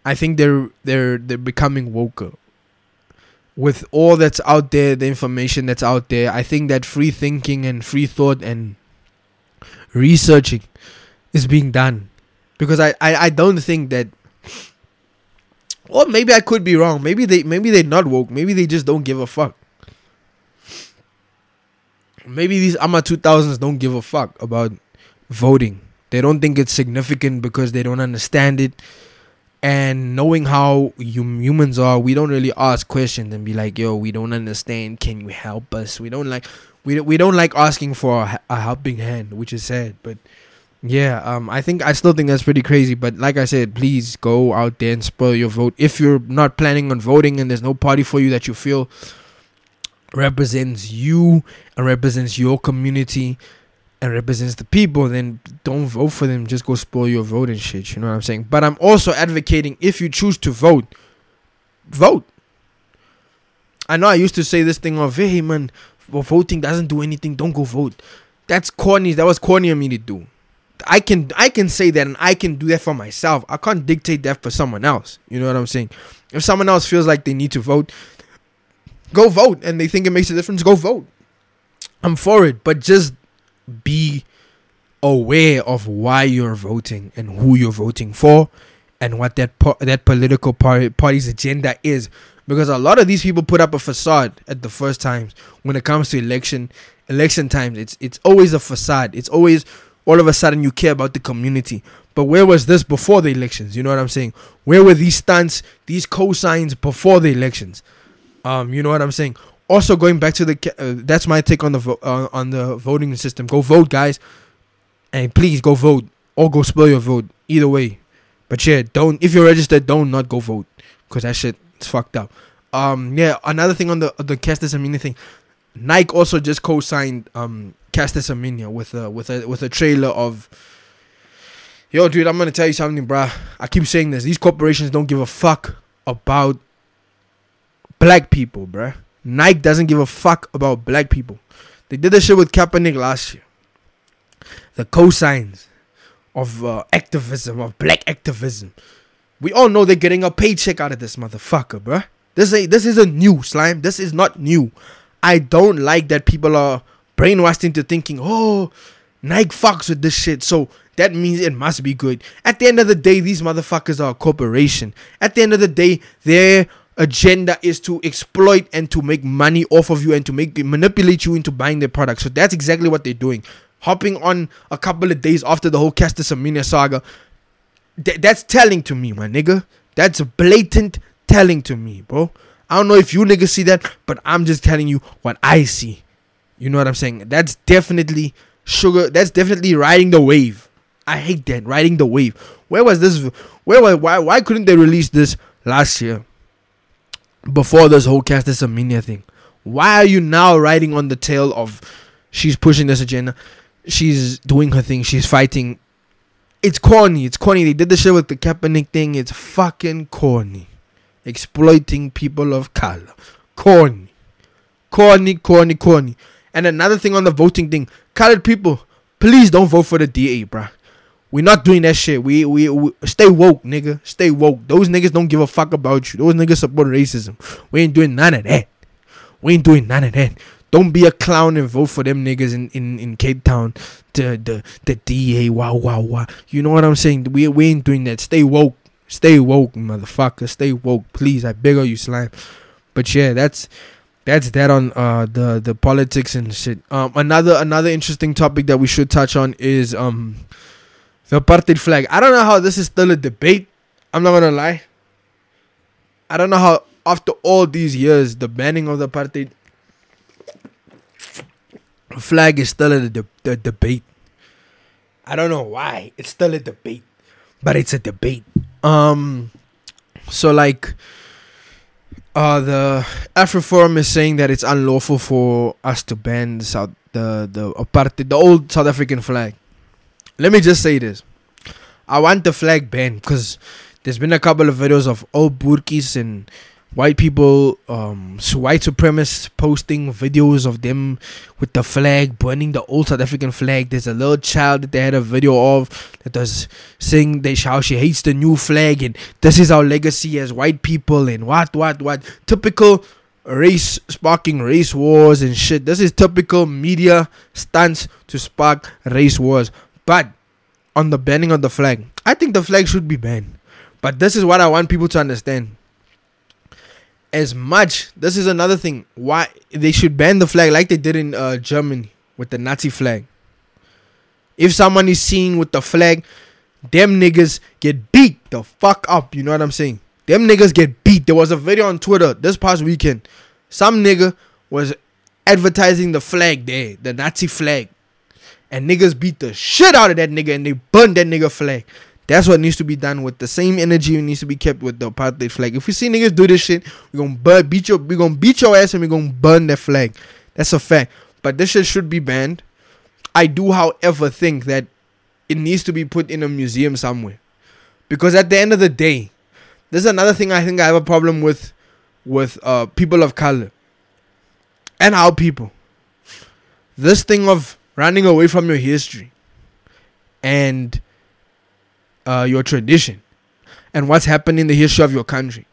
I think they're they're they're becoming woker with all that's out there, the information that's out there, I think that free thinking and free thought and researching is being done. Because I, I, I don't think that or maybe I could be wrong. Maybe they maybe they're not woke. Maybe they just don't give a fuck. Maybe these AMA 2000s don't give a fuck about voting. They don't think it's significant because they don't understand it and knowing how hum- humans are we don't really ask questions and be like yo we don't understand. Can you help us? We don't like we, we don't like asking for a, helping hand which is sad but yeah um i think i still think that's pretty crazy. But like i said please go out there and spoil your vote. If you're not planning on voting and there's no party for you that you feel represents you and represents your community and represents the people, then don't vote for them. Just go spoil your vote and shit. You know what I'm saying? But I'm also advocating if you choose to vote, vote. I know I used to say this thing of, hey man, voting doesn't do anything. Don't go vote. That's corny. That was corny of me to do. I can I can say that and I can do that for myself. I can't dictate that for someone else. You know what I'm saying? If someone else feels like they need to vote, go vote and they think it makes a difference, go vote. I'm for it, but just be aware of why you're voting and who you're voting for and what that po- that political party, party's agenda is. Because a lot of these people put up a facade at the first times. When it comes to election election times it's it's always a facade. It's always all of a sudden you care about the community. But where was this before the elections? You know what i'm saying? Where were these stunts these cosigns before the elections? Um you know what i'm saying also going back to the uh, that's my take on the vo- uh, on the voting system. Go vote guys. And please go vote. Or go spoil your vote. Either way. But yeah don't if you're registered don't not go vote. Because that shit is fucked up. Um yeah another thing on the the Caster Semenya thing. Nike also just co-signed um Caster Semenya with a with a with a trailer of Yo, dude, I'm gonna tell you something, bruh. I keep saying this. These corporations don't give a fuck about black people, bruh. Nike doesn't give a fuck about black people. They did this shit with Kaepernick last year. The cosigns of uh, activism, of black activism. We all know they're getting a paycheck out of this motherfucker, bruh. This ain't this isn't new, slime. This is not new. I don't like that people are brainwashed into thinking, oh, Nike fucks with this shit, so that means it must be good. At the end of the day, these motherfuckers are a corporation. At the end of the day, they're agenda is to exploit and to make money off of you and to make manipulate you into buying their product. So that's exactly what they're doing. Hopping on a couple of days after the whole Caster Semenya saga. Th- that's telling to me, my nigga. That's blatant telling to me, bro. I don't know if you niggas see that, but I'm just telling you what I see. You know what I'm saying? That's definitely sugar. That's definitely riding the wave. I hate that riding the wave. Where was this? Where was why why couldn't they release this last year? Before this whole Caster Semenya thing. Why are you now riding on the tail of she's pushing this agenda? She's doing her thing. She's fighting. It's corny. It's corny. They did the shit with the Kaepernick thing. It's fucking corny. Exploiting people of color. Corny. Corny, corny, corny. And another thing on the voting thing. Colored people, please don't vote for the DA, bruh. We're not doing that shit. We, we we stay woke, nigga. Stay woke. Those niggas don't give a fuck about you. Those niggas support racism. We ain't doing none of that. We ain't doing none of that. Don't be a clown and vote for them niggas in, in, in Cape Town. The the the DA. Wow wow wow. You know what I'm saying? We we ain't doing that. Stay woke. Stay woke, motherfucker. Stay woke, please. I beg of you, slime. But yeah, that's that's that on uh the the politics and shit. Um, another another interesting topic that we should touch on is um the apartheid flag. I don't know how this is still a debate. I'm not gonna lie. I don't know how after all these years the banning of the apartheid flag is still a de- the debate. I don't know why. It's still a debate. But it's a debate. Um so like uh the AfriForum is saying that it's unlawful for us to ban the South the the apartheid the old South African flag. Let me just say this. I want the flag banned because there's been a couple of videos of old burkis and white people, um, white supremacists posting videos of them with the flag, burning the old South African flag. There's a little child that they had a video of that was saying they how she hates the new flag and this is our legacy as white people and what what what typical race sparking race wars and shit. This is typical media stunts to spark race wars. But on the banning of the flag, I think the flag should be banned. But this is what I want people to understand. As much, this is another thing why they should ban the flag like they did in uh, Germany with the Nazi flag. If someone is seen with the flag, them niggas get beat the fuck up. You know what I'm saying? Them niggas get beat. There was a video on Twitter this past weekend. Some nigga was advertising the flag there, the Nazi flag. And niggas beat the shit out of that nigga and they burn that nigga flag. That's what needs to be done with the same energy needs to be kept with the apartheid flag. If we see niggas do this shit, we're gonna burn, beat your we gonna beat your ass and we're gonna burn that flag. That's a fact. But this shit should be banned. I do, however, think that it needs to be put in a museum somewhere. Because at the end of the day, this is another thing I think I have a problem with with uh people of color and our people. This thing of running away from your history and uh, your tradition and what's happened in the history of your country.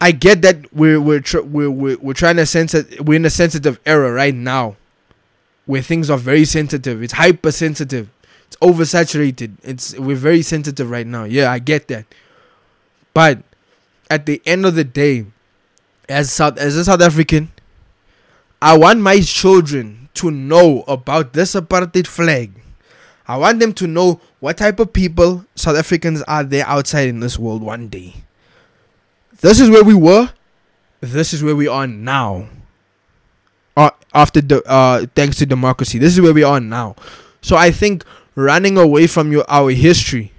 I get that we're we're tr- we're, we're, we're trying to sensitive we're in a sensitive era right now, where things are very sensitive. It's hypersensitive. It's oversaturated. It's we're very sensitive right now. Yeah, I get that. But at the end of the day, as South as a South African, I want my children to know about this apartheid flag. I want them to know what type of people South Africans are there outside in this world one day. This is where we were. This is where we are now. Uh, after the uh, thanks to democracy, this is where we are now. So I think running away from your our history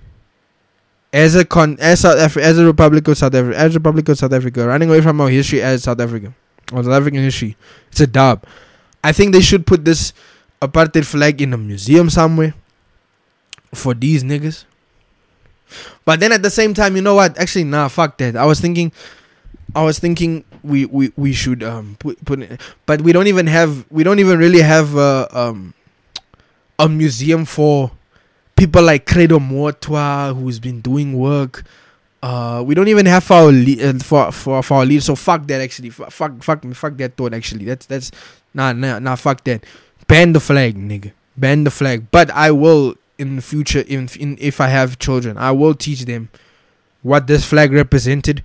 as a con as South Africa as a Republic of South Africa as a Republic of South Africa, running away from our history as South Africa or South African history, it's a dub. I think they should put this apartheid flag in a museum somewhere for these niggas. But then at the same time, you know what? Actually, nah, fuck that. I was thinking, I was thinking we we, we should um put put it, but we don't even have we don't even really have uh, um a museum for people like Credo Mutwa who's been doing work. Uh, we don't even have for our le- uh, for for for our lead. So fuck that. Actually, fuck fuck fuck, fuck that thought. Actually, that's that's nah nah nah. Fuck that. Ban the flag, nigga. Ban the flag. But I will in the future, in, in if I have children, I will teach them what this flag represented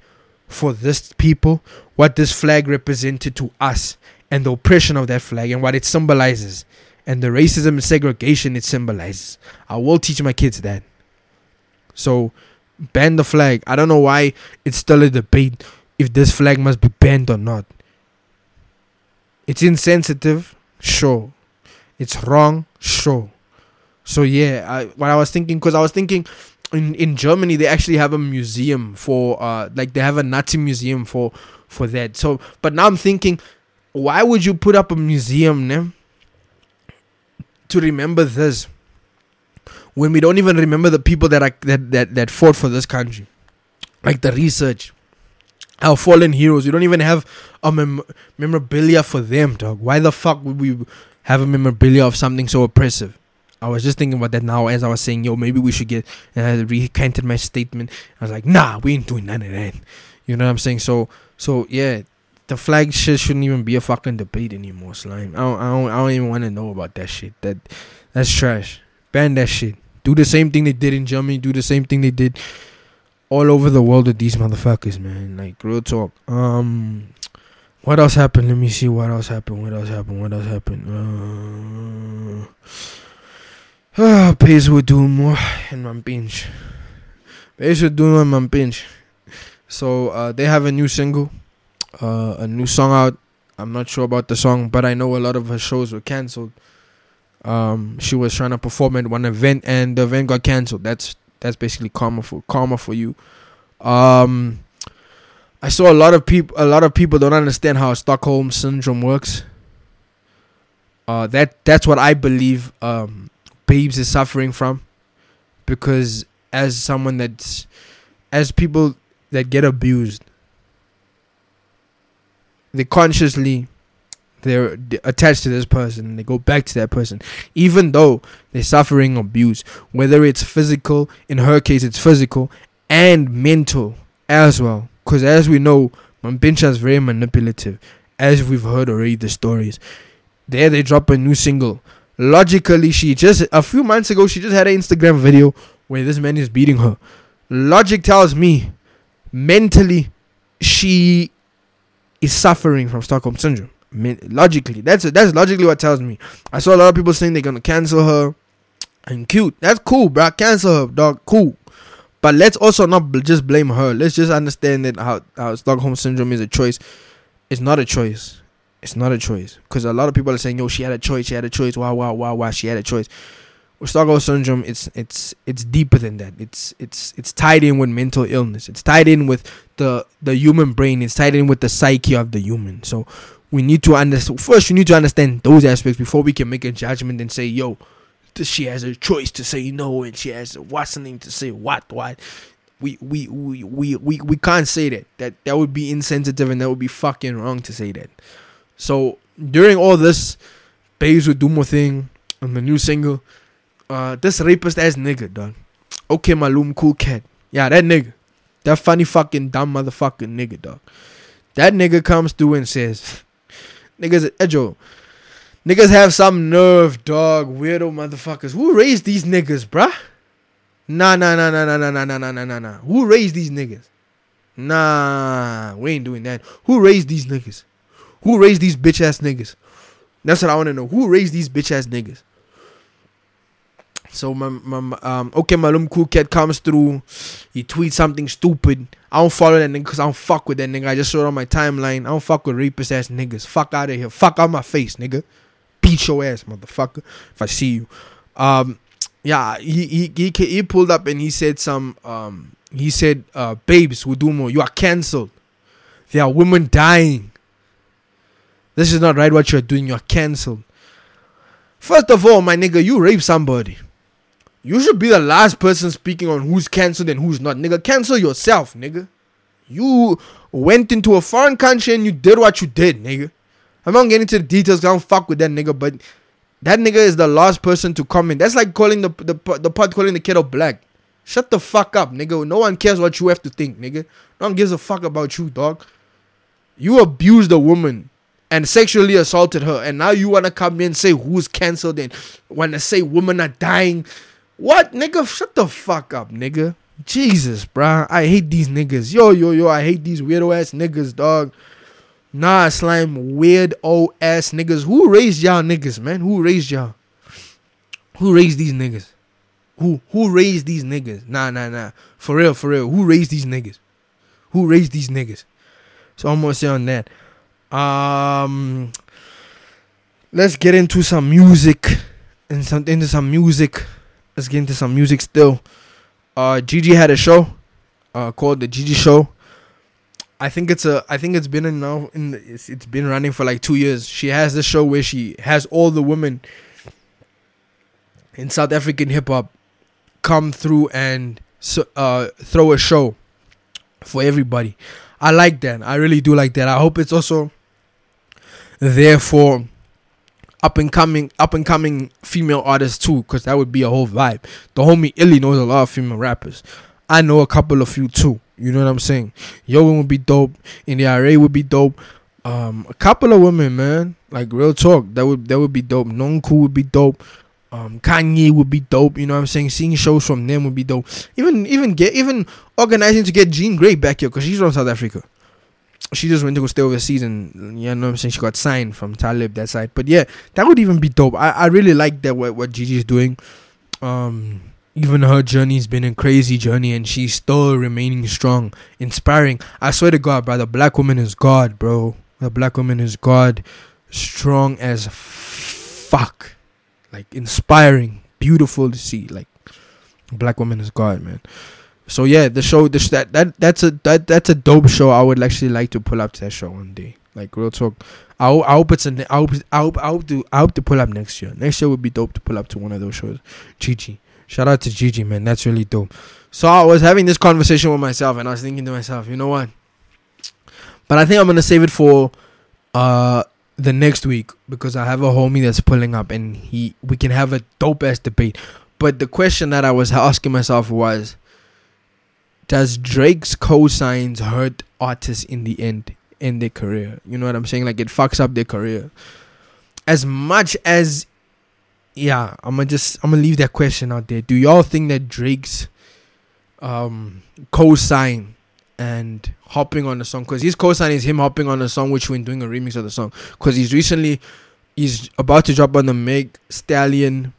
for this people, what this flag represented to us, and the oppression of that flag, and what it symbolizes, and the racism and segregation it symbolizes. I will teach my kids that. So, ban the flag. I don't know why it's still a debate if this flag must be banned or not. It's insensitive, sure. It's wrong, sure. So yeah, I, what I was thinking, because I was thinking, in in Germany they actually have a museum for uh like they have a Nazi museum for for that. So, but now I'm thinking, why would you put up a museum, ne? To remember this, when we don't even remember the people that are that that that fought for this country, like the research, our fallen heroes. We don't even have a mem- memorabilia for them, dog. Why the fuck would we have a memorabilia of something so oppressive? I was just thinking about that now as I was saying, yo, maybe we should get. And I recanted my statement. I was like, nah, we ain't doing none of that. You know what I'm saying? So, so yeah, the flag shit shouldn't even be a fucking debate anymore, slime. I don't, I don't, I don't even want to know about that shit. That, that's trash. Ban that shit. Do the same thing they did in Germany. Do the same thing they did all over the world with these motherfuckers, man. Like real talk. Um, what else happened? Let me see. What else happened? What else happened? What else happened? Uh, [SIGHS] Ah, Babes Wodumo and Mampintsha. Babes Wodumo and Mampintsha. So uh, they have a new single, uh, a new song out. I'm not sure about the song, but I know a lot of her shows were cancelled. Um, she was trying to perform at one event, and the event got cancelled. That's that's basically karma for karma for you. Um, I saw a lot of people. A lot of people don't understand how Stockholm syndrome works. Uh, that that's what I believe. Um, Babes is suffering from, because as someone that's, as people that get abused, they consciously they're attached to this person and they go back to that person. Even though they're suffering abuse whether it's physical in her case it's physical and mental as well. Because as we know Mampintsha is very manipulative as we've heard already the stories. There they drop a new single. Logically she just a few months ago she just had an instagram video where this man is beating her. Logic tells me mentally she is suffering from stockholm syndrome logically. That's that's logically what tells me. I saw a lot of people saying they're gonna cancel her and cute. That's cool bro cancel her dog. Cool. But let's also not bl- just blame her. Let's just understand that how, how stockholm syndrome is a choice. It's not a choice. It's not a choice. Because a lot of people are saying yo she had a choice she had a choice. Wow wow wow wow she had a choice. With stockholm syndrome it's it's it's deeper than that. It's it's it's tied in with mental illness. It's tied in with the the human brain. It's tied in with the psyche of the human. So we need to understand first we need to understand those aspects before we can make a judgment and say yo she has a choice to say no and she has a what's name to say what what. We we, we we we we can't say that. That that would be insensitive and that would be fucking wrong to say that. So during all this Babes Wodumo thing. On the new single. Uh this rapist ass nigga dog. Okmalumkoolkat. Yeah that nigga. That funny fucking dumb motherfucking nigga dog. That nigga comes through and says Niggas, Ejo. Niggas have some nerve, dog. Weirdo motherfuckers. Who raised these niggas, bruh? Nah, nah, nah, nah, nah, nah, nah, nah, nah, nah, nah. Who raised these niggas? Nah, we ain't doing that. Who raised these niggas? Who raised these bitch ass niggas? That's what I want to know. Who raised these bitch ass niggas? So my, my um Okmalumkoolkat comes through, he tweets something stupid. I don't follow that nigga because I don't fuck with that nigga. I just saw it on my timeline. I don't fuck with rapist ass niggas. Fuck out of here. Fuck out my face, nigga. Beat your ass, motherfucker. If I see you. Um yeah, he he he, he pulled up and he said some um he said uh Babes Wodumo, you are cancelled. There are women dying. This is not right what you're doing, you're cancelled. First of all, my nigga, you rape somebody. You should be the last person speaking on who's cancelled and who's not. Nigga, cancel yourself, nigga. You went into a foreign country and you did what you did, nigga. I'm not getting into the details I don't fuck with that nigga, but that nigga is the last person to comment. That's like calling the the the pot calling the kettle black. Shut the fuck up, nigga. No one cares what you have to think, nigga. No one gives a fuck about you, dog. You abused a woman and sexually assaulted her, and now you wanna come in and say who's cancelled and wanna say women are dying. What, nigga? Shut the fuck up, nigga. Jesus, bruh. I hate these niggas. Yo, yo, yo. I hate these weirdo ass niggas, dog. Nah, slime, weird old ass niggas. Who raised y'all niggas, man? Who raised y'all? Who raised these niggas? Who who raised these niggas? Nah, nah, nah. For real, for real. Who raised these niggas? Who raised these niggas? So I'm gonna say on that. Um let's get into some music and some into some music. Let's get into some music still. Uh Gigi had a show uh called the Gigi Show. I think it's a I think it's been in now in the, it's, it's been running for like 2 years. She has this show where she has all the women in South African hip hop come through and uh throw a show for everybody. I like that. I really do like that. I hope it's also there for up and coming up and coming female artists too, because that would be a whole vibe. The homie Illy knows a lot of female rappers. I know a couple of you too. You know what I'm saying? Yogan would be dope. In the RA would be dope. Um, a couple of women, man. Like real talk, that would that would be dope. Nonku would be dope. Um, Kanye would be dope. You know what I'm saying? Seeing shows from them would be dope. Even even get even organizing to get Jean Grae back here because she's from South Africa. She just went to go stay overseas and you know I'm saying. She got signed from Talib that side. But yeah, that would even be dope. I, I really like that what what Gigi's doing. Um, even her journey's been a crazy journey, and she's still remaining strong, inspiring. I swear to God, brother, black woman is God, bro. The black woman is God, strong as fuck, like inspiring, beautiful to see. Like, black woman is God, man. So yeah, the show, that that that's a that that's a dope show. I would actually like to pull up to that show one day. Like real talk. I, ho- I hope it's a. I hope I hope I hope to I hope to pull up next year. Next year would be dope to pull up to one of those shows. Gigi, shout out to Gigi, man. That's really dope. So I was having this conversation with myself, and I was thinking to myself, you know what? But I think I'm gonna save it for uh the next week because I have a homie that's pulling up, and he we can have a dope ass debate. But the question that I was asking myself was, does Drake's cosigns hurt artists in the end in their career? You know what I'm saying? Like it fucks up their career. As much as yeah, I'm gonna just I'm gonna leave that question out there. Do y'all think that Drake's um cosign and hopping on the song because his cosign is him hopping on the song which when doing a remix of the song because he's recently he's about to drop on the Meg Stallion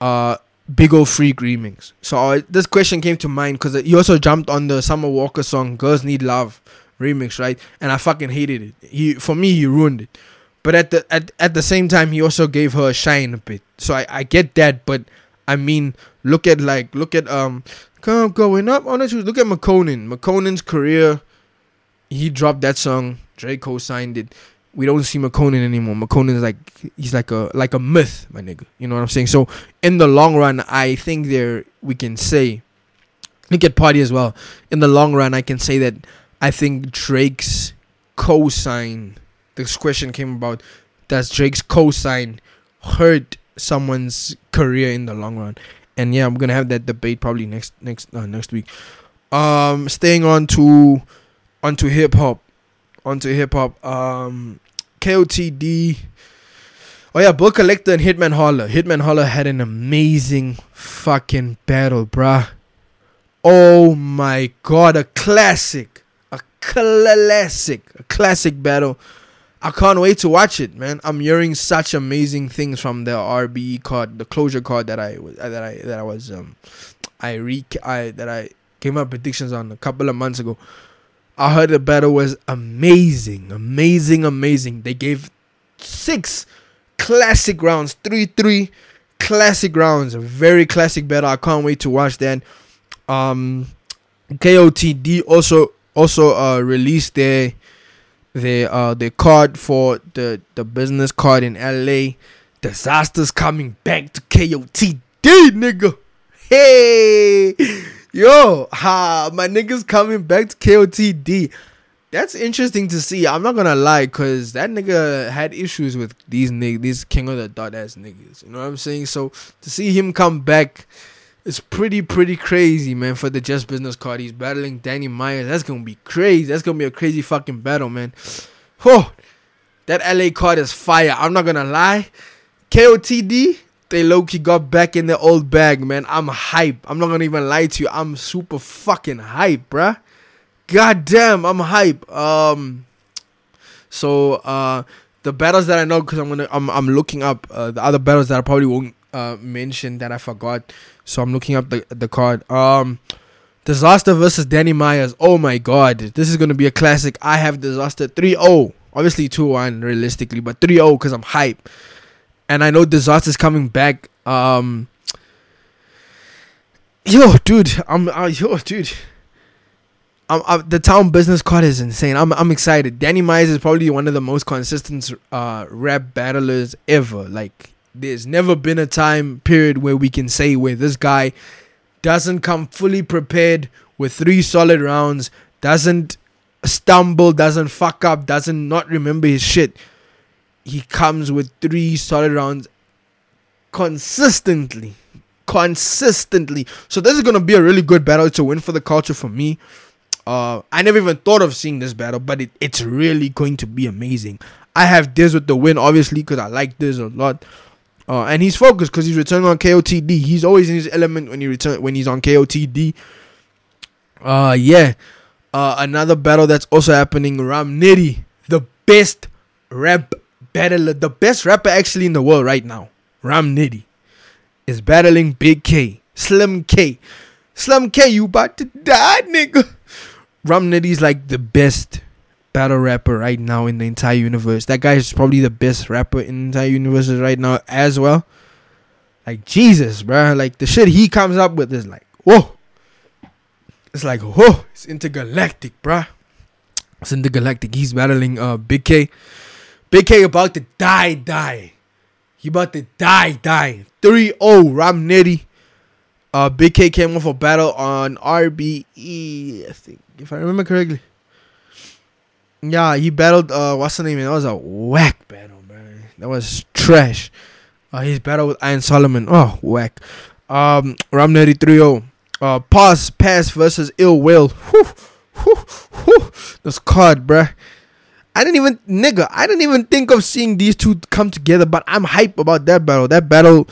uh Big Ol' free remix. So uh, this question came to mind because he also jumped on the Summer Walker song "Girls Need Love" remix, right? And I fucking hated it. He for me he ruined it. But at the at, at the same time he also gave her a shine a bit. So I, I get that, but I mean look at like look at um come going up on it. Look at Makonnen. Makonnen's career. He dropped that song. Drake co-signed it. We don't see Makonnen anymore. Makonnen is like he's like a like a myth, my nigga. You know what I'm saying? So in the long run, I think there we can say look at Party as well. In the long run, I can say that I think Drake's co-sign. This question came about: Does Drake's co-sign hurt someone's career in the long run? And yeah, I'm gonna have that debate probably next next uh, next week. Um, staying on to onto hip hop, onto hip hop. Um, KOTD. Oh yeah, Book Collector and Hitman Holler. Hitman Holler had an amazing fucking battle, bruh. Oh my god, a classic. A classic. A classic battle. I can't wait to watch it, man. I'm hearing such amazing things from the RBE card, the closure card that I was that I that I was um I re I that I came up predictions on a couple of months ago. I heard the battle was amazing, amazing, amazing. They gave six classic rounds, three three classic rounds, a very classic battle. I can't wait to watch that. Um, KOTD also also uh released their their uh their card for the the business card in LA. Disasters coming back to KOTD, nigga. Hey, yo, ha, my niggas coming back to KOTD. That's interesting to see. I'm not gonna lie, cause that nigga had issues with these niggas, these king of the dot ass niggas. You know what I'm saying? So to see him come back, it's pretty pretty crazy, man. For the Just Business card, he's battling Danny Myers. That's gonna be crazy. That's gonna be a crazy fucking battle, man. Oh, that LA card is fire. I'm not gonna lie. KOTD, they low key got back in the old bag, man. I'm hype. I'm not gonna even lie to you. I'm super fucking hype, bruh. God damn, I'm hype. Um, so uh, the battles that I know, cause I'm gonna, I'm, I'm looking up uh, the other battles that I probably won't uh mention that I forgot. So I'm looking up the the card. Um, Disaster versus Danny Myers. Oh my god, this is gonna be a classic. I have Disaster 3-0. Obviously 2-1 realistically, but 3-0 because I'm hype. And I know Disaster's coming back. Um, yo, dude, I'm uh, yo, dude. I'm, i the town business card is insane. I'm I'm excited. Danny Myers is probably one of the most consistent uh, rap battlers ever. Like there's never been a time period where we can say where this guy doesn't come fully prepared with three solid rounds, doesn't stumble, doesn't fuck up, doesn't not remember his shit. He comes with three solid rounds consistently. Consistently. So this is gonna be a really good battle. It's a win for the culture for me. Uh, I never even thought of seeing this battle, but it, it's really going to be amazing. I have Diz with the win, obviously, because I like Diz a lot. Uh, and he's focused because he's returning on KOTD. He's always in his element when he return when he's on KOTD. Uh, yeah. Uh, another battle that's also happening. Rum Nitty, the best rap battler, the best rapper actually in the world right now. Rum Nitty is battling Big K, Slim K. Slim K, you about to die, nigga. Rum Nitty's like the best battle rapper right now in the entire universe. That guy is probably the best rapper in the entire universe right now as well. Like Jesus, bruh. Like the shit he comes up with is like, whoa. It's like, whoa. It's intergalactic, bruh. It's intergalactic. He's battling uh Big K. Big K about to die, die. He about to die, die. 3-0 Rum Nitty. Uh, Big K came off a battle on RBE, I think, if I remember correctly. Yeah, he battled. Uh, what's the name? That was a whack battle, man. That was trash. Uh, his battle with Iron Solomon. Oh, whack. Um, Rum Nitty 3-0. Uh, Pass Pass versus Ill Will. Whew, whew, whew. This card, bruh. I didn't even nigga. I didn't even think of seeing these two come together, but I'm hype about that battle. That battle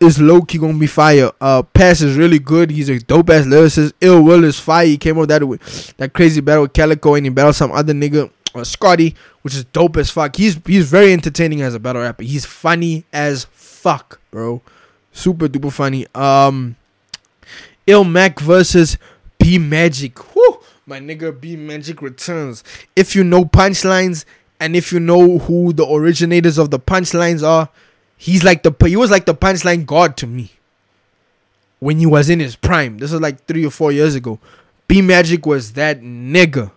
is low key gonna be fire. Uh, Pass is really good. He's a dope ass lyricist. Ill Will is fire. He came up that with that crazy battle with Calicoe and he battled some other nigga, uh, Scotty, which is dope as fuck. He's he's very entertaining as a battle rapper. He's funny as fuck, bro. Super duper funny. Um, Ill Mac versus B Magic. Whoo, my nigga B Magic returns. If you know punchlines and if you know who the originators of the punchlines are, he's like the he was like the punchline god to me. When he was in his prime, this was like three or four years ago. B Magic was that nigga.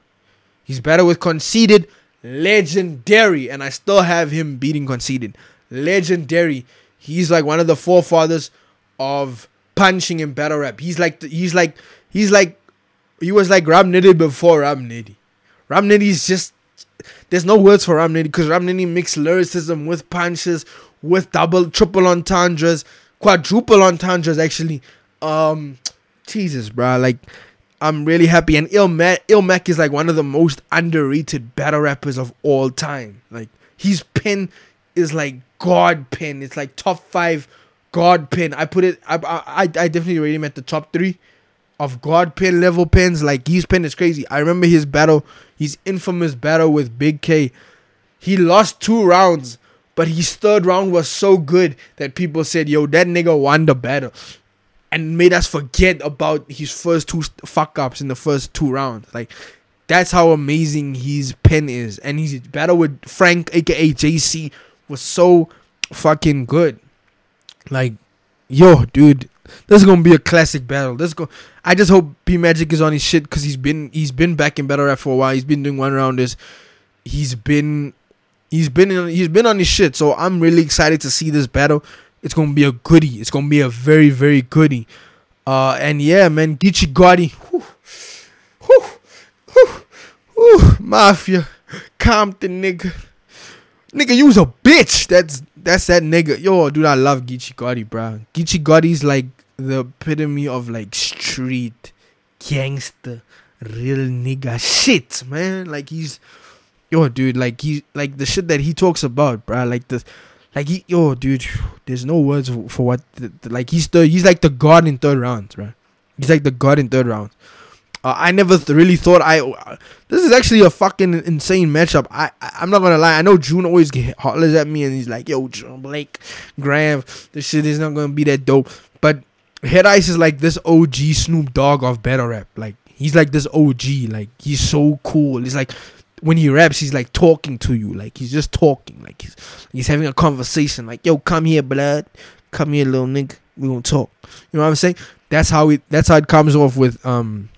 He's better with conceited, legendary, and I still have him beating conceited, legendary. He's like one of the forefathers of punching in battle rap. He's like he's like he's like he was like Rum Nitty before Rum Nitty. Rum Nitty is just there's no words for Rum Nitty because Rum Nitty mixed lyricism with punches, with double, triple entendres, quadruple entendres actually. Um, Jesus, bro, like I'm really happy. And Ilmac, Ilmac is like one of the most underrated battle rappers of all time. Like his pen is like god pen. It's like top five god pen. I put it. I I, I definitely rate him at the top three of god pen level pens. Like his pen is crazy. I remember his battle, his infamous battle with Big K. He lost two rounds, but his third round was so good that people said, "Yo, that nigga won the battle." And made us forget about his first two fuck ups in the first two rounds. Like, that's how amazing his pen is. And his battle with Frank, aka JC, was so fucking good. Like, yo, dude, this is gonna be a classic battle. This go. I just hope B Magic is on his shit because he's been he's been back in battle rap for a while. He's been doing one rounders. He's been he's been in, he's been on his shit. So I'm really excited to see this battle. It's gonna be a goodie. It's gonna be a very very goodie. Uh, and yeah, man, Geechee Gotti. Whew, whew, Mafia, Compton, nigga. Nigga, you was a bitch. That's that's that nigga. Yo, dude, I love Geechee Gotti, bro. Geechee Gotti's like the epitome of like street gangster, real nigga shit, man. Like he's yo, dude. Like he like the shit that he talks about, bro. Like the like he yo, dude. There's no words for, what the, the- like he's the he's like the god in third rounds, bro. He's like the god in third rounds. Uh, I never th- really thought I. Uh, this is actually a fucking insane matchup. I, I I'm not gonna lie. I know June always get hollers at me and he's like, "Yo, June Blake, Graham, this shit is not gonna be that dope." But Head Ice is like this OG Snoop Dogg of battle rap. Like he's like this OG. Like he's so cool. It's like when he raps, he's like talking to you. Like he's just talking. Like he's he's having a conversation. Like yo, come here, blood. Come here, little nigga. We gonna talk. You know what I'm saying? That's how it. That's how it comes off with um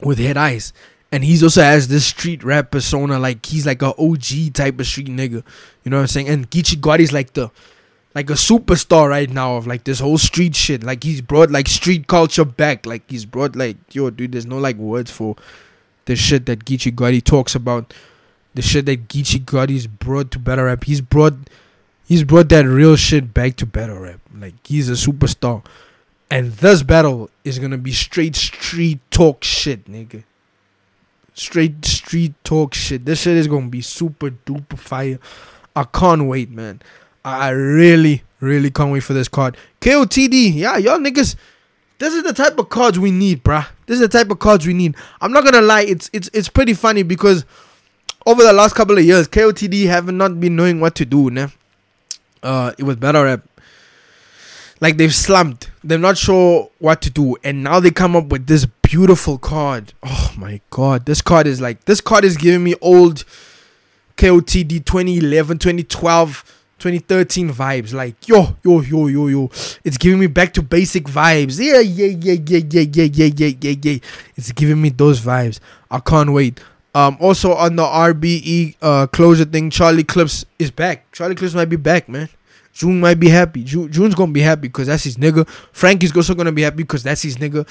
with Head Ice. And he's also has this street rap persona, like he's like a OG type of street nigga. You know what I'm saying? And Geechee Gotti's like the like a superstar right now of like this whole street shit. Like he's brought like street culture back. Like he's brought like yo, dude, there's no like words for the shit that Geechee Gotti talks about. The shit that Geechee Gotti's brought to battle rap. He's brought he's brought that real shit back to battle rap. Like he's a superstar. And this battle is gonna be straight street talk shit, nigga. Straight street talk shit. This shit is gonna be super duper fire. I can't wait, man. I really, really can't wait for this card. KOTD, yeah, y'all niggas. This is the type of cards we need, bruh. This is the type of cards we need. I'm not gonna lie, it's it's it's pretty funny because over the last couple of years, KOTD have not been knowing what to do, nah. Uh, it was battle rap. like they've slumped. They're not sure what to do, and now they come up with this beautiful card. Oh my god, this card is like this card is giving me old KOTD 2011, 2012, 2013 vibes. Like yo, yo, yo, yo, yo. It's giving me back to basic vibes. Yeah, yeah, yeah, yeah, yeah, yeah, yeah, yeah, yeah. It's giving me those vibes. I can't wait. Um, also on the RBE uh closure thing, Charlie Clips is back. Charlie Clips might be back, man. June might be happy. June, June's gonna be happy because that's his nigga. Frankie's also gonna be happy because that's his nigga.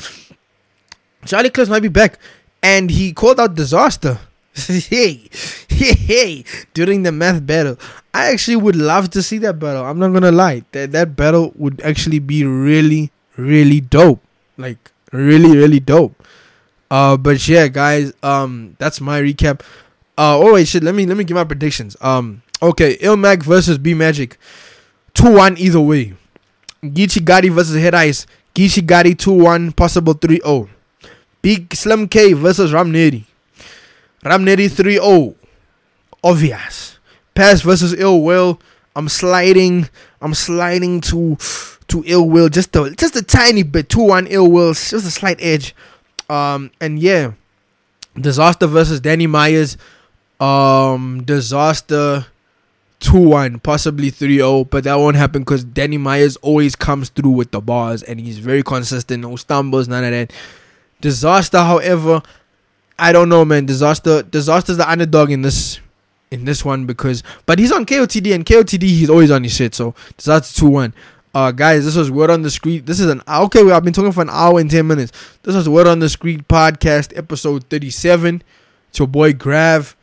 Charlie Clips might be back, and he called out disaster. [LAUGHS] hey, hey, hey, during the math battle. I actually would love to see that battle. I'm not gonna lie. That that battle would actually be really, really dope. Like really, really dope. Uh, but yeah, guys. Um, that's my recap. Uh, oh wait, shit. Let me let me give my predictions. Um, okay, Ilmac versus B Magic, two one either way. Gotti versus Head Ice. Two one, possible 3-0. Big Slim K versus Rum Nitty. Ramneri 3-0. Obvious. Pass versus Ill Will. I'm sliding. I'm sliding to to Ill Will just a just a tiny bit. 2-1 Ill Will. Just a slight edge. Um and yeah. Disaster versus Danny Myers. Um Disaster 2-1, possibly 3-0, but that won't happen because Danny Myers always comes through with the bars and he's very consistent. No stumbles, none of that. Disaster, however, I don't know, man. Disaster, disaster's the underdog in this in this one because, but he's on KOTD and KOTD he's always on his shit. So that's two one. Uh, guys, this was word on the street. This is an okay. I've been talking for an hour and ten minutes. This was word on the street podcast episode thirty seven. It's your boy Grav.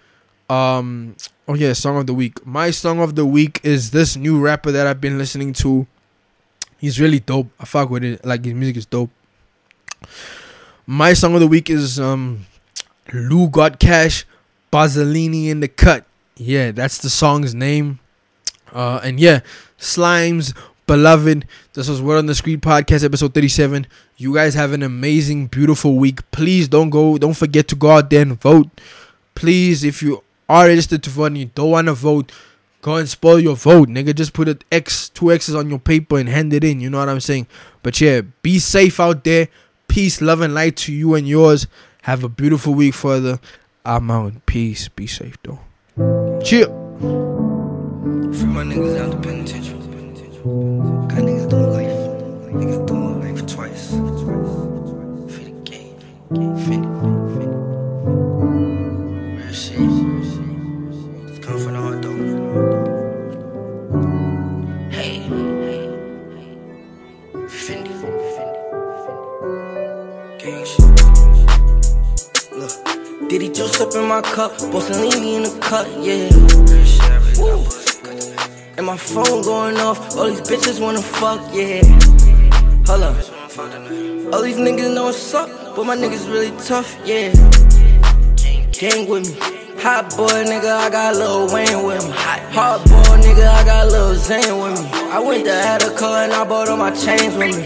Um, oh yeah, song of the week. My song of the week is this new rapper that I've been listening to. He's really dope. I fuck with it. Like his music is dope. My song of the week is um Lou Got Cash, Basilini in the Cut. Yeah, that's the song's name. Uh, and yeah, Slimes, Beloved. This was Word on the Street podcast, episode 37. You guys have an amazing, beautiful week. Please don't go, don't forget to go out there and vote. Please, if you are registered to vote and you don't want to vote, go and spoil your vote, nigga. Just put an X, two X's on your paper and hand it in. You know what I'm saying? But yeah, be safe out there. Peace, love, and light to you and yours. Have a beautiful week further. I'm out. Peace. Be safe though. Chill. Free my niggas out the penitentiary. Got niggas doing In my cup. Bossellini in the cut, yeah. Woo. And my phone going off. All these bitches wanna fuck, yeah. Hold up. All these niggas know what's up, but my niggas really tough, yeah. Gang with me. Hot boy nigga, I got Lil Wayne with me. Hot boy nigga, I got Lil Zane with me. I went to had a and I bought all my chains with me.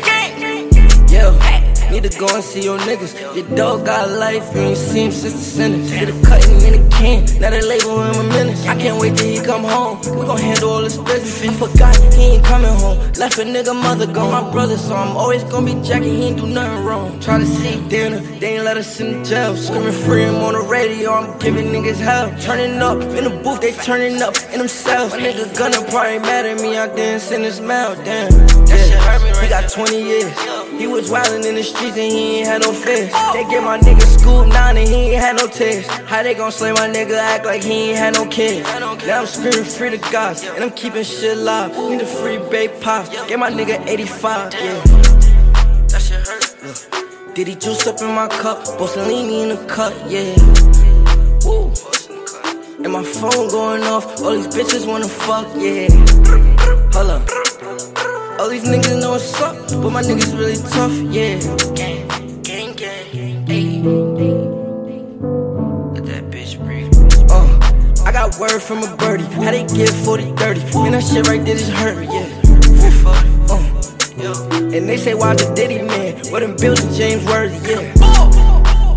Yeah. Need to go and see your niggas. Your dog got life, you ain't seen him since the sentence. Get a cutting in a can, now they label him a menace. I can't wait till he come home. We gon' handle all this business. I forgot he ain't coming home. Left a nigga mother gone. My brother, so I'm always gonna be jacking. He ain't do nothing wrong. Try to see dinner, they ain't let us in the jail. Screaming free him on the radio, I'm giving niggas hell. Turning up in the booth, they turning up in themselves. My nigga gonna probably mad at me. I didn't his mail, damn. Yeah. He got 20 years. He was wildin' in the streets and he ain't had no fears. They get my nigga scoop nine and he ain't had no tears. How they gon' slay my nigga act like he ain't had no kids? Now I'm screaming free to gods and I'm keeping shit live. Need a free babe pop. Get my nigga 85, yeah. That shit hurt. Did he juice up in my cup? Bossellini in the cut, yeah. Woo. And my phone going off. All these bitches wanna fuck, yeah. Hold up. All these niggas know what's up, but my niggas really tough, yeah. Gang, gang, gang, ayy. Let that bitch breathe. Uh, I got word from a birdie. How they get 40 30? Man, that shit right there just hurt me, yeah. Uh, and they say, why's the Diddy man? What them building James Worthy, yeah.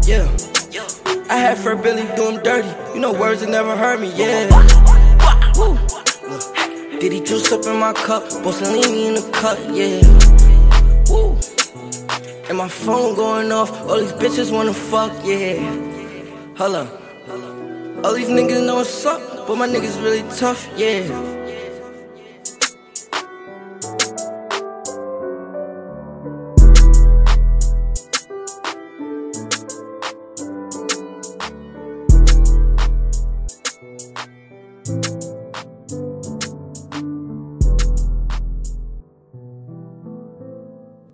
Yeah. I had Fur Billy do him dirty. You know words that never hurt me, yeah. Woo. Did he juice up in my cup? Bosalini in the cup, yeah. Woo. And my phone going off. All these bitches wanna fuck, yeah. Hello. All these niggas know what's up, but my niggas really tough, yeah.